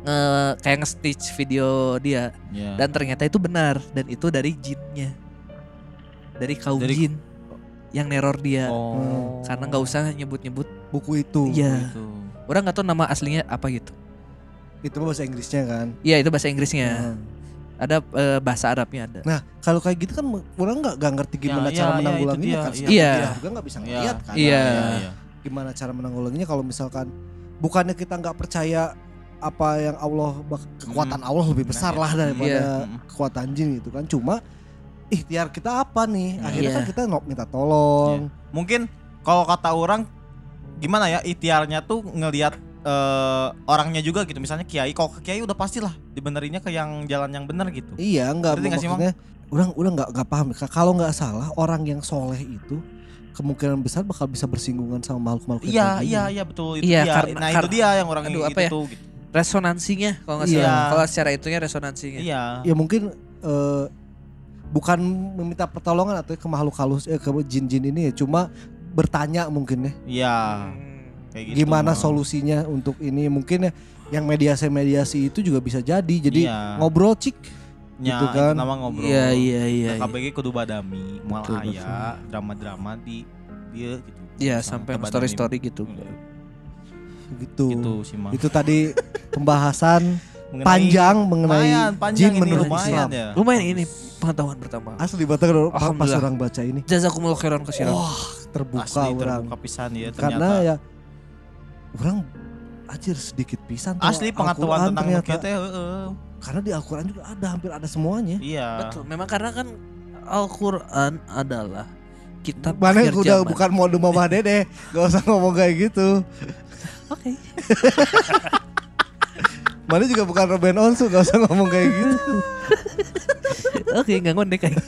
nge kayak nge-stitch video dia Iya. dan ternyata itu benar dan itu dari jinnya. Dari kaum Dari- jin yang neror dia. Oh. Karena nggak usah nyebut-nyebut. buku itu. Iya. Gitu. Orang nggak tahu nama aslinya apa gitu. Itu bahasa Inggrisnya kan. Iya itu bahasa Inggrisnya. Hmm. Ada eh, bahasa Arabnya ada. Nah, kalau kayak gitu kan orang nggak nggak ngerti gimana Ya, cara iya, iya, menanggulanginya kan. iya. Iya. dia juga nggak bisa Iya. ngeliat kan. Iya. iya. Gimana cara menanggulanginya kalau misalkan bukannya kita nggak percaya apa yang Allah kekuatan Allah lebih besar lah daripada Iya. kekuatan jin gitu kan. Cuma ikhtiar kita apa nih? Akhirnya Iya. kan kita minta tolong. Mungkin kalau kata orang gimana ya ikhtiarnya tuh ngelihat eh, orangnya juga gitu. Misalnya kiai, kalau ke kiai udah pastilah dibenerinnya ke yang jalan yang benar gitu. Iya, nggak maksudnya orang udah nggak nggak paham. Ka- Kalau nggak salah orang yang soleh itu kemungkinan besar bakal bisa bersinggungan sama makhluk-makhluk Iya, iya, iya betul itu Iya, dia. karena- nah, itu dia yang orang Aduh, itu apa ya? tuh gitu. Resonansinya kalau nggak Iya. salah. Kalau secara itunya resonansinya. Iya. Ya mungkin eh, bukan meminta pertolongan atau ke makhluk halus eh, ke jin-jin ini ya, cuma bertanya mungkin ya. Iya. Hmm. Kayak gitu. gimana solusinya untuk ini mungkin ya yang mediasi-mediasi itu juga bisa jadi. Jadi Iya. ngobrol cik Nya, gitu kan. nama ngobrol. Iya iya iya. Nah, iya. KBG kudu badami, mual aya drama-drama di dia gitu. Iya sampai ke badami. story story gitu. Hmm, gitu. Gitu sih mah. Itu tadi *laughs* pembahasan Mengenai- panjang mengenai Lumayan, panjang jin ini, menurut lumayan Islam. ya. Lumayan ini pengetahuan pertama. Asli batak pas orang baca ini. Jazakumullah khairan kasiran. Wah, terbuka Asli orang. terbuka pisan ya ternyata. Karena ya orang anjir sedikit pisan Asli pengetahuan Al-Quran tentang ternyata. kita heeh. Karena di Al-Quran juga ada hampir ada semuanya. Iya. Betul. Memang karena kan Al-Qur'an adalah kitab Mana akhir udah zaman. bukan mode mama dede, gak usah ngomong kayak gitu. Oke. *laughs* Mana juga bukan Ruben Onsu, gak usah ngomong kayak gitu. *laughs* Oke, enggak ngondek kayak. *laughs*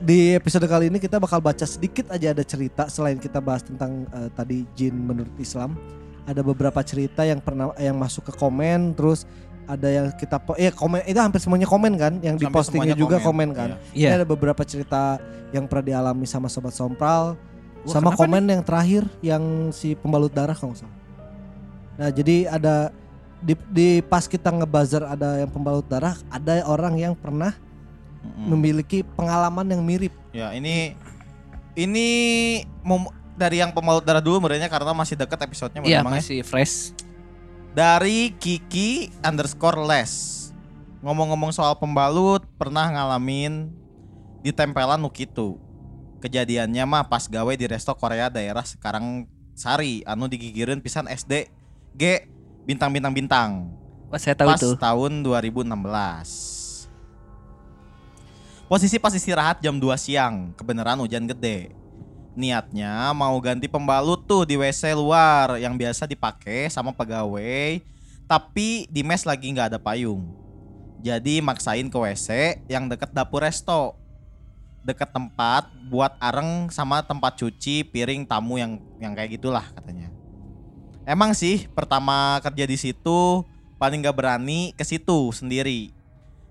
Di episode kali ini kita bakal baca sedikit aja ada cerita selain kita bahas tentang eh, tadi jin menurut Islam. Ada beberapa cerita yang pernah yang masuk ke komen, terus ada yang kita po- eh komen itu hampir semuanya komen kan, yang di postingnya juga komen, komen, kan. iya. Ini Iya. ada beberapa cerita yang pernah dialami sama sobat Sompral, Wah, sama komen yang terakhir yang si pembalut darah kalau salah. Nah jadi ada di, di pas kita ngebuzzer ada yang pembalut darah, ada orang yang pernah Mm-mm. memiliki pengalaman yang mirip. Ya, ini ini mom- dari yang pemalut darah dulu merenya karena masih dekat episodenya Iya, ya. masih fresh. Dari Kiki underscore les Ngomong-ngomong soal pembalut Pernah ngalamin Ditempelan nu kitu Kejadiannya mah pas gawe di resto Korea daerah sekarang Sari Anu digigireun pisan SD G bintang-bintang bintang Wah, saya tahu Pas itu. tahun 2016 Posisi pas istirahat jam 2 siang. Kebenaran hujan gede. Niatnya mau ganti pembalut tuh di WC luar Yang biasa dipakai sama pegawai Tapi di mes lagi nggak ada payung. Jadi maksain ke WC yang deket dapur resto. Deket tempat buat areng sama tempat cuci piring tamu yang yang kayak gitulah katanya Emang sih pertama kerja di situ paling gak berani ke situ sendiri.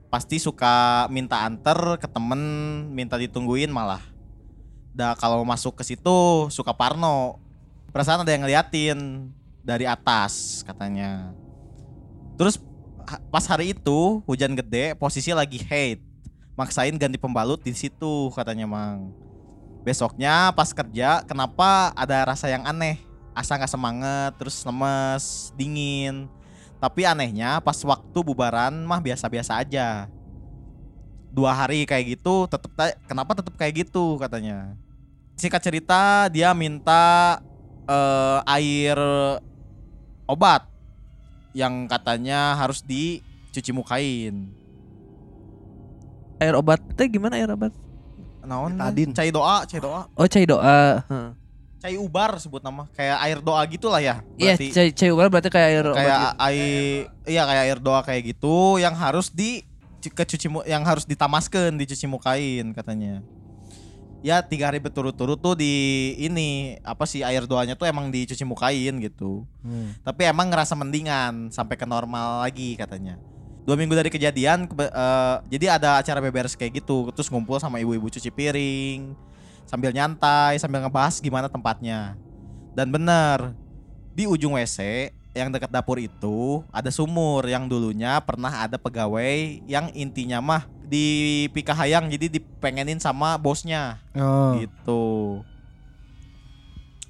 Pasti suka minta anter ke temen, minta ditungguin malah. Dah kalau masuk ke situ suka parno. Perasaan ada yang ngeliatin dari atas katanya. Terus pas hari itu hujan gede, posisi lagi hate. Maksain ganti pembalut di situ katanya Mang. Besoknya pas kerja, kenapa ada rasa yang aneh? Asa nggak semangat, terus lemes, dingin. Tapi anehnya pas waktu bubaran mah biasa-biasa aja. Dua hari kayak gitu, tetep ta- kenapa tetep kayak gitu katanya. Singkat cerita dia minta eh, air obat yang katanya harus dicuci mukain. Air obat teh gimana air obat? Naon? Betadine. Cai doa, cai doa. Oh, cai doa. Heeh. Cai ubar sebut nama. Kayak air doa gitulah ya. Iya, cai cai obat berarti kayak air kayak gitu. air iya kayak air doa kayak gitu yang harus di kecuci yang harus ditamaskan dicuci mukain katanya ya tiga hari berturut-turut tuh di ini apa sih air doanya tuh emang dicuci mukain gitu tapi emang ngerasa mendingan sampai ke normal lagi katanya dua minggu dari kejadian eh, jadi ada acara beberes kayak gitu terus ngumpul sama ibu-ibu cuci piring sambil nyantai, sambil ngebahas gimana tempatnya. Dan bener, di ujung WC yang dekat dapur itu ada sumur yang dulunya pernah ada pegawai yang intinya mah di Pikahayang jadi dipengenin sama bosnya Oh. gitu.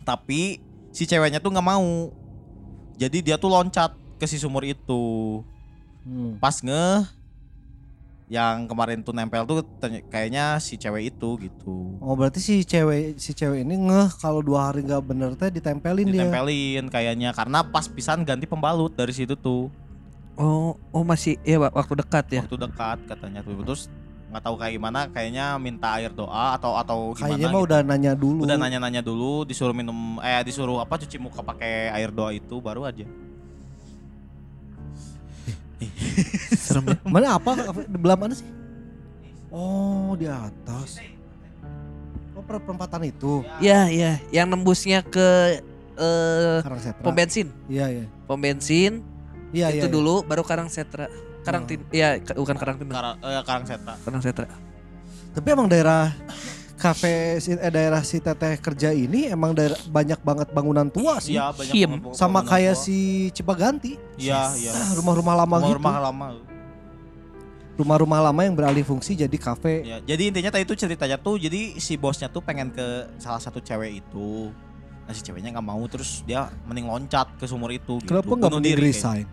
Tapi si ceweknya tuh nggak mau. Jadi dia tuh loncat ke si sumur itu. Hmm. Pas ngeh yang kemarin tuh nempel tuh kayaknya si cewek itu gitu. Oh berarti si cewek si cewek ini ngeh kalau dua hari nggak bener teh ditempelin dia. Ditempelin kayaknya karena pas pisan ganti pembalut dari situ tuh. Oh, oh masih ya Pak, waktu dekat ya. Waktu dekat katanya tuh. Terus nggak tahu kayak gimana kayaknya minta air doa atau atau gimana Kayaknya mah gitu. udah nanya dulu. udah nanya-nanya dulu disuruh minum eh disuruh apa cuci muka pakai air doa itu baru aja. Serem ya. *laughs* Mana apa? Di belah mana sih? Oh di atas. Oh per- perempatan itu. Iya, iya, yang nembusnya ke eh Karang setra. pom bensin. Iya iya. Pom bensin Iya itu iya. dulu baru Karang Setra. Karang Oh. Tin, ya bukan Karang Tin, Kara, eh, Karang Seta. Karang Setra. Tapi emang daerah kafe eh, daerah si teteh kerja ini emang daerah banyak banget bangunan tua sih. Iya banyak Him. banget Sama bangunan kayak tua. si Cipaganti. Iya iya. Ah, rumah-rumah lama gitu. Rumah lama. Rumah-rumah lama yang beralih fungsi jadi kafe. Ya, jadi intinya tadi itu ceritanya tuh jadi si bosnya tuh pengen ke salah satu cewek itu. Nah si ceweknya nggak mau terus dia mending loncat ke sumur itu gitu. Kenapa nggak Bunuh mending resign?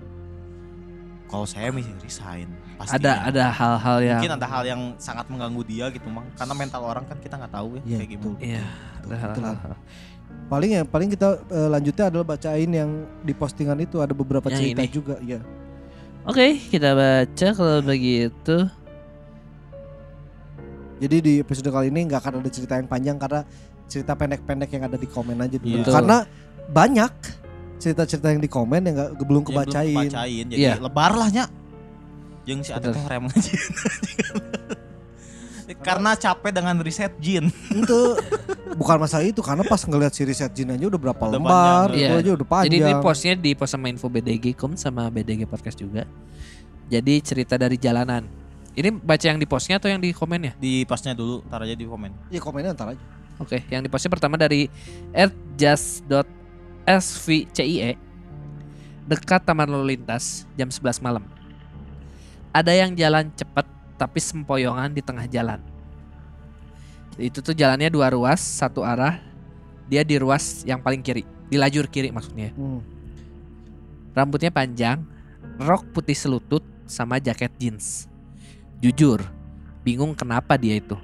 Kalau saya mih resign. Ada pastinya. ada hal-hal yang Mungkin ada hal yang sangat mengganggu dia gitu mang. Karena mental orang kan kita nggak tahu ya Iya, kayak gimana. Iya, Betul. hal-hal. Paling ya paling kita eh, lanjutnya adalah bacain yang di postingan itu ada beberapa Yang cerita ini. juga. Iya. Oke, kita baca kalau begitu. Jadi di episode kali ini nggak akan ada cerita yang panjang karena cerita pendek-pendek yang ada di komen aja dulu. Iya. Betul. Karena banyak cerita-cerita yang di komen yang nggak belum Ya, belum kebacain. kebacain. Jadi Iya. lebar lah nya. Jeung si Ate teh rem ngaji. *laughs* Karena capek dengan riset jin. itu bukan masalah itu karena pas ngeliat si riset Jin aja udah berapa Udah lembar, panjang. itu Iya. aja udah panjang. Jadi ini postnya di post sama info BDG Kom sama BDG Podcast juga. Jadi cerita dari jalanan. Ini baca yang di postnya atau yang di komennya? Di pasnya dulu, tar aja di komen. Ya komennya ntar aja. Oke, yang di postnya pertama dari @just.svcie dekat Taman Lalu Lintas jam 11 malam. Ada yang jalan cepat tapi sempoyongan di tengah jalan. Itu tuh jalannya dua ruas, satu arah. Dia di ruas yang paling kiri, di lajur kiri maksudnya. Hmm. Rambutnya panjang, rok putih selutut sama jaket jeans. Jujur, bingung kenapa dia itu.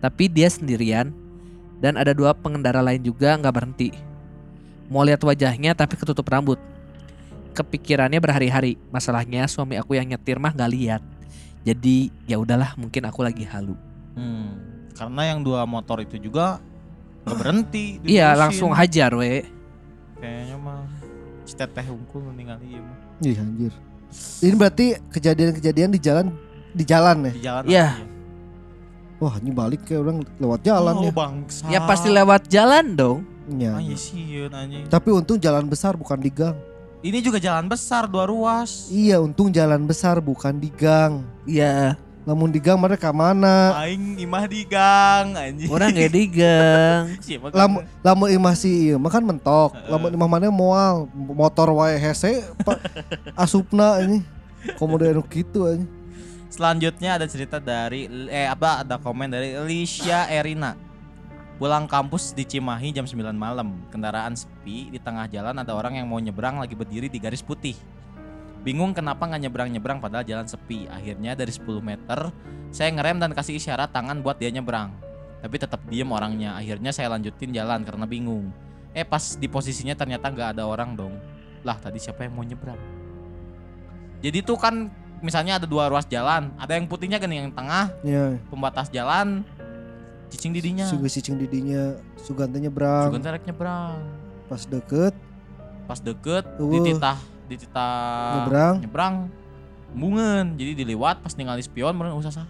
Tapi dia sendirian dan ada dua pengendara lain juga nggak berhenti. Mau lihat wajahnya tapi ketutup rambut. Kepikirannya berhari-hari. Masalahnya suami aku yang nyetir mah nggak lihat. Jadi ya udahlah mungkin aku lagi halu. Hmm. Karena yang dua motor itu juga nggak berhenti. Iya langsung hajar we. Kayaknya mah teteh unggul ningali ieu mah. Ih anjir. Ini berarti kejadian-kejadian di jalan di jalan ya. Di jalan. Iya. aja. Wah, ini balik kayak orang lewat jalan oh, ya. bangsa. Ya pasti lewat jalan dong. Iya. Ah, iya sieun anjing. Tapi untung jalan besar bukan di gang. Ini juga jalan besar dua ruas. Iya, untung jalan besar bukan di gang. Iya. Namun di gang mereka mana? Aing imah di gang anjing. Orang gak digang. *laughs* Siapa Lamun lamun imah si ieu mah kan mentok. Lamun imah mana moal motor wae hese asupna ini. Komodo anu kitu anjing. Selanjutnya ada cerita dari eh apa ada komen dari Alicia Erina. Pulang kampus di Cimahi jam 9 malam. Kendaraan sepi, di tengah jalan ada orang yang mau nyebrang lagi berdiri di garis putih. Bingung kenapa nggak nyebrang-nyebrang padahal jalan sepi. Akhirnya dari 10 meter saya ngerem dan kasih isyarat tangan buat dia nyebrang. Tapi tetap diem orangnya. Akhirnya saya lanjutin jalan karena bingung. Eh pas di posisinya ternyata nggak ada orang dong. Lah tadi siapa yang mau nyebrang? Jadi tuh kan misalnya ada dua ruas jalan, ada yang putihnya kan yang tengah Ya, pembatas jalan, cicing didinya. si cicing didinya sugantenya berang Sugan terek nyebrang. pas deket Pas deket Uh. dititah dititah Nyebrang. nyebrang bungen jadi diliwat pas ningali spion meureun usah sah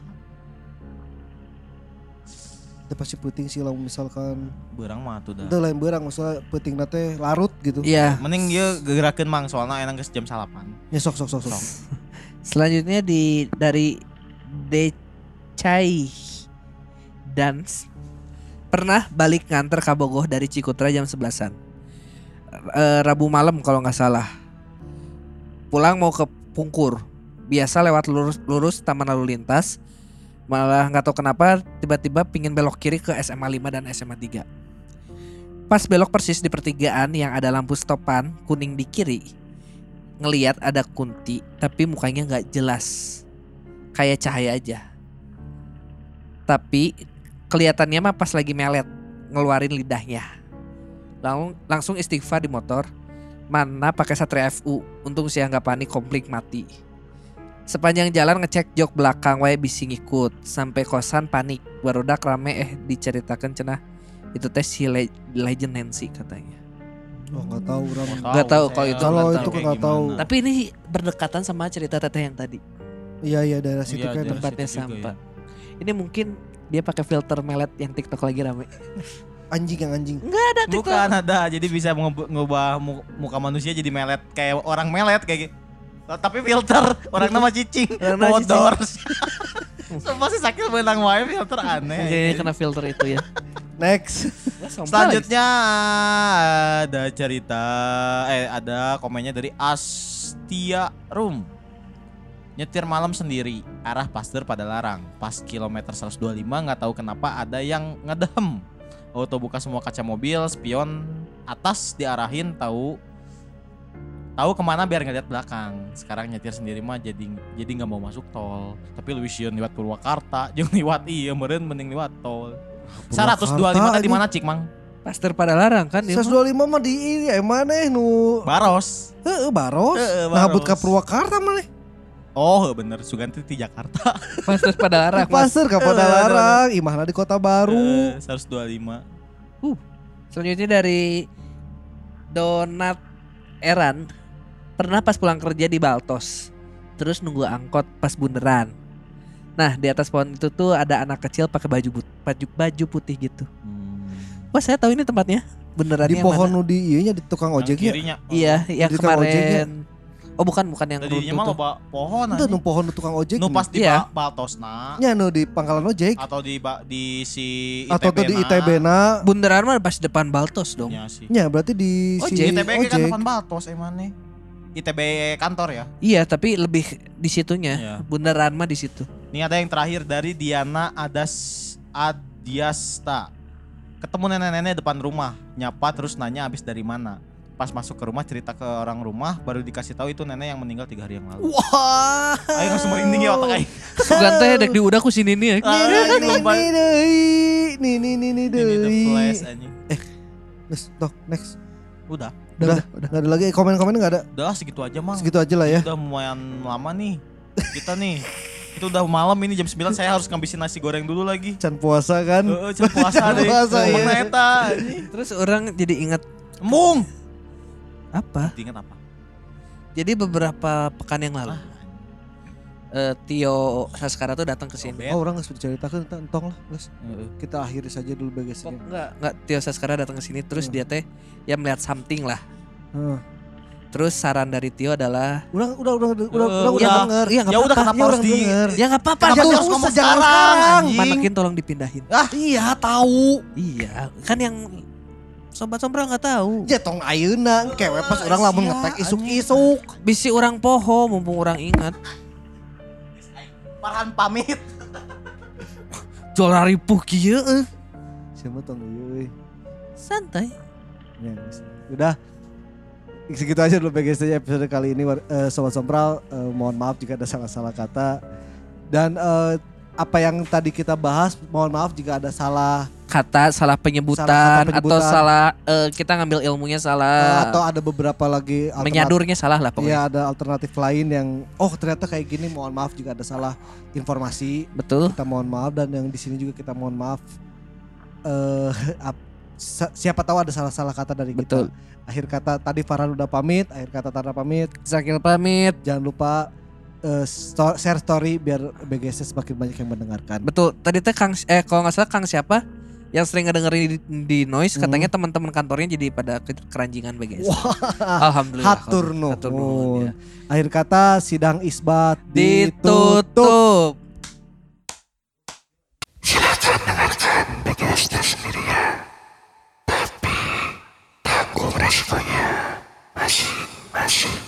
itu pasti puting sih lamun misalkan berang mah tuh dah itu lain berang masalah puting nate larut gitu. Iya. mending dia gerakeun mang soalnya enak geus jam salapan Ya sok sok sok sok. *laughs* Selanjutnya di dari Decai Dance pernah balik nganter ke Bogoh dari Cikutra jam 11-an. Eh, Rabu malam kalau nggak salah. Pulang mau ke Pungkur. Biasa lewat lurus, lurus taman lalu lintas. Malah nggak tahu kenapa tiba-tiba pingin belok kiri ke SMA 5 dan SMA 3. Pas belok persis di pertigaan yang ada lampu stopan kuning di kiri. Ngeliat ada kunti tapi mukanya nggak jelas. Kayak cahaya aja. Tapi kelihatannya mah pas lagi melet ngeluarin lidahnya. Langsung langsung istighfar di motor. Mana pakai Satria FU. Untung sih nggak panik komplit mati. Sepanjang jalan ngecek jok belakang wae bisi ngikut sampai kosan panik. Barudak rame eh diceritakan cenah itu teh si Le- Legend Nancy katanya. Oh nggak tahu orang. Nggak tahu kalau itu Kalau nggak itu tahu. nggak tahu. Tapi ini berdekatan sama cerita teteh yang tadi. Iya iya daerah situ Iya, kan. Tempatnya sampah. Ini mungkin dia pakai filter melet yang TikTok lagi rame. Anjing yang anjing. Ada TikTok. Bukan ada, jadi bisa ngub- ngubah mu- muka manusia jadi melet kayak orang melet kayak gitu. Oh, Tapi filter, orang nama cicing, *laughs* Orang cicing. bodor. *laughs* Sumpah sih sakit menang wae filter aneh. Kayaknya kena filter itu ya. Next. Selanjutnya ada cerita eh ada komennya dari Astia Room. Nyetir malam sendiri, arah Pasteur pada larang. Pas kilometer 125 nggak tahu kenapa ada yang ngedem. Auto buka semua kaca mobil, spion atas diarahin tahu tahu ke mana biar ngeliat belakang. Sekarang nyetir sendiri mah jadi jadi nggak mau masuk tol. Tapi lu sieun liwat Purwakarta, *laughs* jeung liwat iya meureun mending liwat tol. 125 tadi mana Cik Mang? Pastor pada larang kan dia. mah. 125 mah di ini ya mana nu Baros. Heeh baros. Heeh, Nah Baros. but ka Purwakarta mana? Oh bener Suganti di Jakarta Pastor pada larang. Mas. Pasir ka pada Heeh, larang, imahna di Kota Baru. Eh, 125 Selanjutnya dari Donat Eran pernah pas pulang kerja di Baltos, terus nunggu angkot pas bunderan. Nah di atas pohon itu tuh ada anak kecil pakai baju but, baju baju putih gitu. Wah saya tahu ini tempatnya benerannya Di yang pohon di ieu nya di tukang Yang ojeknya. Iya yang Di tukang kemarin. Oh bukan bukan yang mah tuh. loba pohon Itu nu pohon nu tukang ojek. Nu pas di Iya. ba Baltosna nya nu di pangkalan ojek Atau di ba- di si ITB atau tuh di ITB na. Bundaran mah pas depan Baltos dong. Ya sih Nya berarti di Ojek. si ITB kan ojek. depan Baltos emang nih ITB kantor ya Iya tapi lebih di situnya. Iya. Bundaran mah di situ. Ini ada yang terakhir dari Diana Adas Adiasta Ketemu nenek-nenek depan rumah Nyapa terus nanya habis dari mana Pas masuk ke rumah cerita ke orang rumah Baru dikasih tahu itu nenek yang meninggal tiga hari yang lalu Wah. Ayo langsung merinding ya otak aing. *laughs* Sugan teh dek diudah ku sini nih. ya. Ah, Ini anjing, ini lomba. deui. Nih nih nih nih Ini the deui. flash anjing. Next, tok, next. Udah, Udah, udah. Gak ada lagi komen-komen gak ada. udah segitu aja mang. Segitu aja lah ya. Udah lumayan lama nih. Kita nih. Itu udah malam ini jam 9 saya harus ngabisin nasi goreng dulu lagi. Can puasa kan. Heeh, uh, puasa deh. Puasa, iya. Anjing. Terus orang jadi ingat Embung. Apa? Ingat apa? Jadi beberapa pekan yang lalu Ah. eh, Tio Saskara tuh datang ke sini. Oh orang nggak sudah ceritakan entong lah guys. Heeh. Kita akhiri saja dulu Oh, bagasnya. enggak, enggak Tio Saskara datang ke sini terus Hmm. dia teh ya melihat something lah. Heeh. Terus saran dari Tio adalah Udah udah udah udah udah, udah, udah. denger. Iya nggak Ya udah apa-apa. kenapa Ya harus orang di denger. Ya nggak apa-apa. Kenapa Jangan harus usah, ngomong jangan sekarang? Manakin tolong dipindahin. Iya tahu. Iya, kan yang sobat sombra nggak tahu. Ya tong ayeuna kewe pas orang lamun ngetek isuk-isuk. Bisi orang poho mumpung orang ingat. Farhan pamit. Jola ripuh kieu eh. Siapa tong euy. Santai. Ya. Udah segitu aja dulu BGS episode kali ini eh, Sobat Sompral eh, mohon maaf jika ada salah-salah kata dan eh, apa yang tadi kita bahas mohon maaf jika ada salah Kata salah penyebutan, Salah kata atau penyebutan. salah eh, kita ngambil ilmunya salah. atau ada beberapa lagi menyadurnya salah lah pokoknya. Iya ada alternatif lain yang oh ternyata kayak gini mohon maaf jika ada salah informasi Betul. kita mohon maaf dan yang di sini juga kita mohon maaf eh sa- siapa tahu ada salah-salah kata dari Betul. kita akhir kata tadi Farhan udah pamit akhir kata Tara pamit Zakil pamit. jangan lupa sto- share story biar BGS semakin banyak yang mendengarkan Betul. Tadi teh Kang eh kalau nggak salah Kang siapa yang sering ngedengerin di, di noise hmm. katanya teman-teman kantornya jadi pada keranjingan BGS. Wah. Alhamdulillah. Hatur nuhun. Hatur nuhun ya. Akhir kata sidang isbat ditutup. ditutup. Silakan dengarkan BGS-nya sendirian. Ya. Tapi tanggung resikonya masing-masing.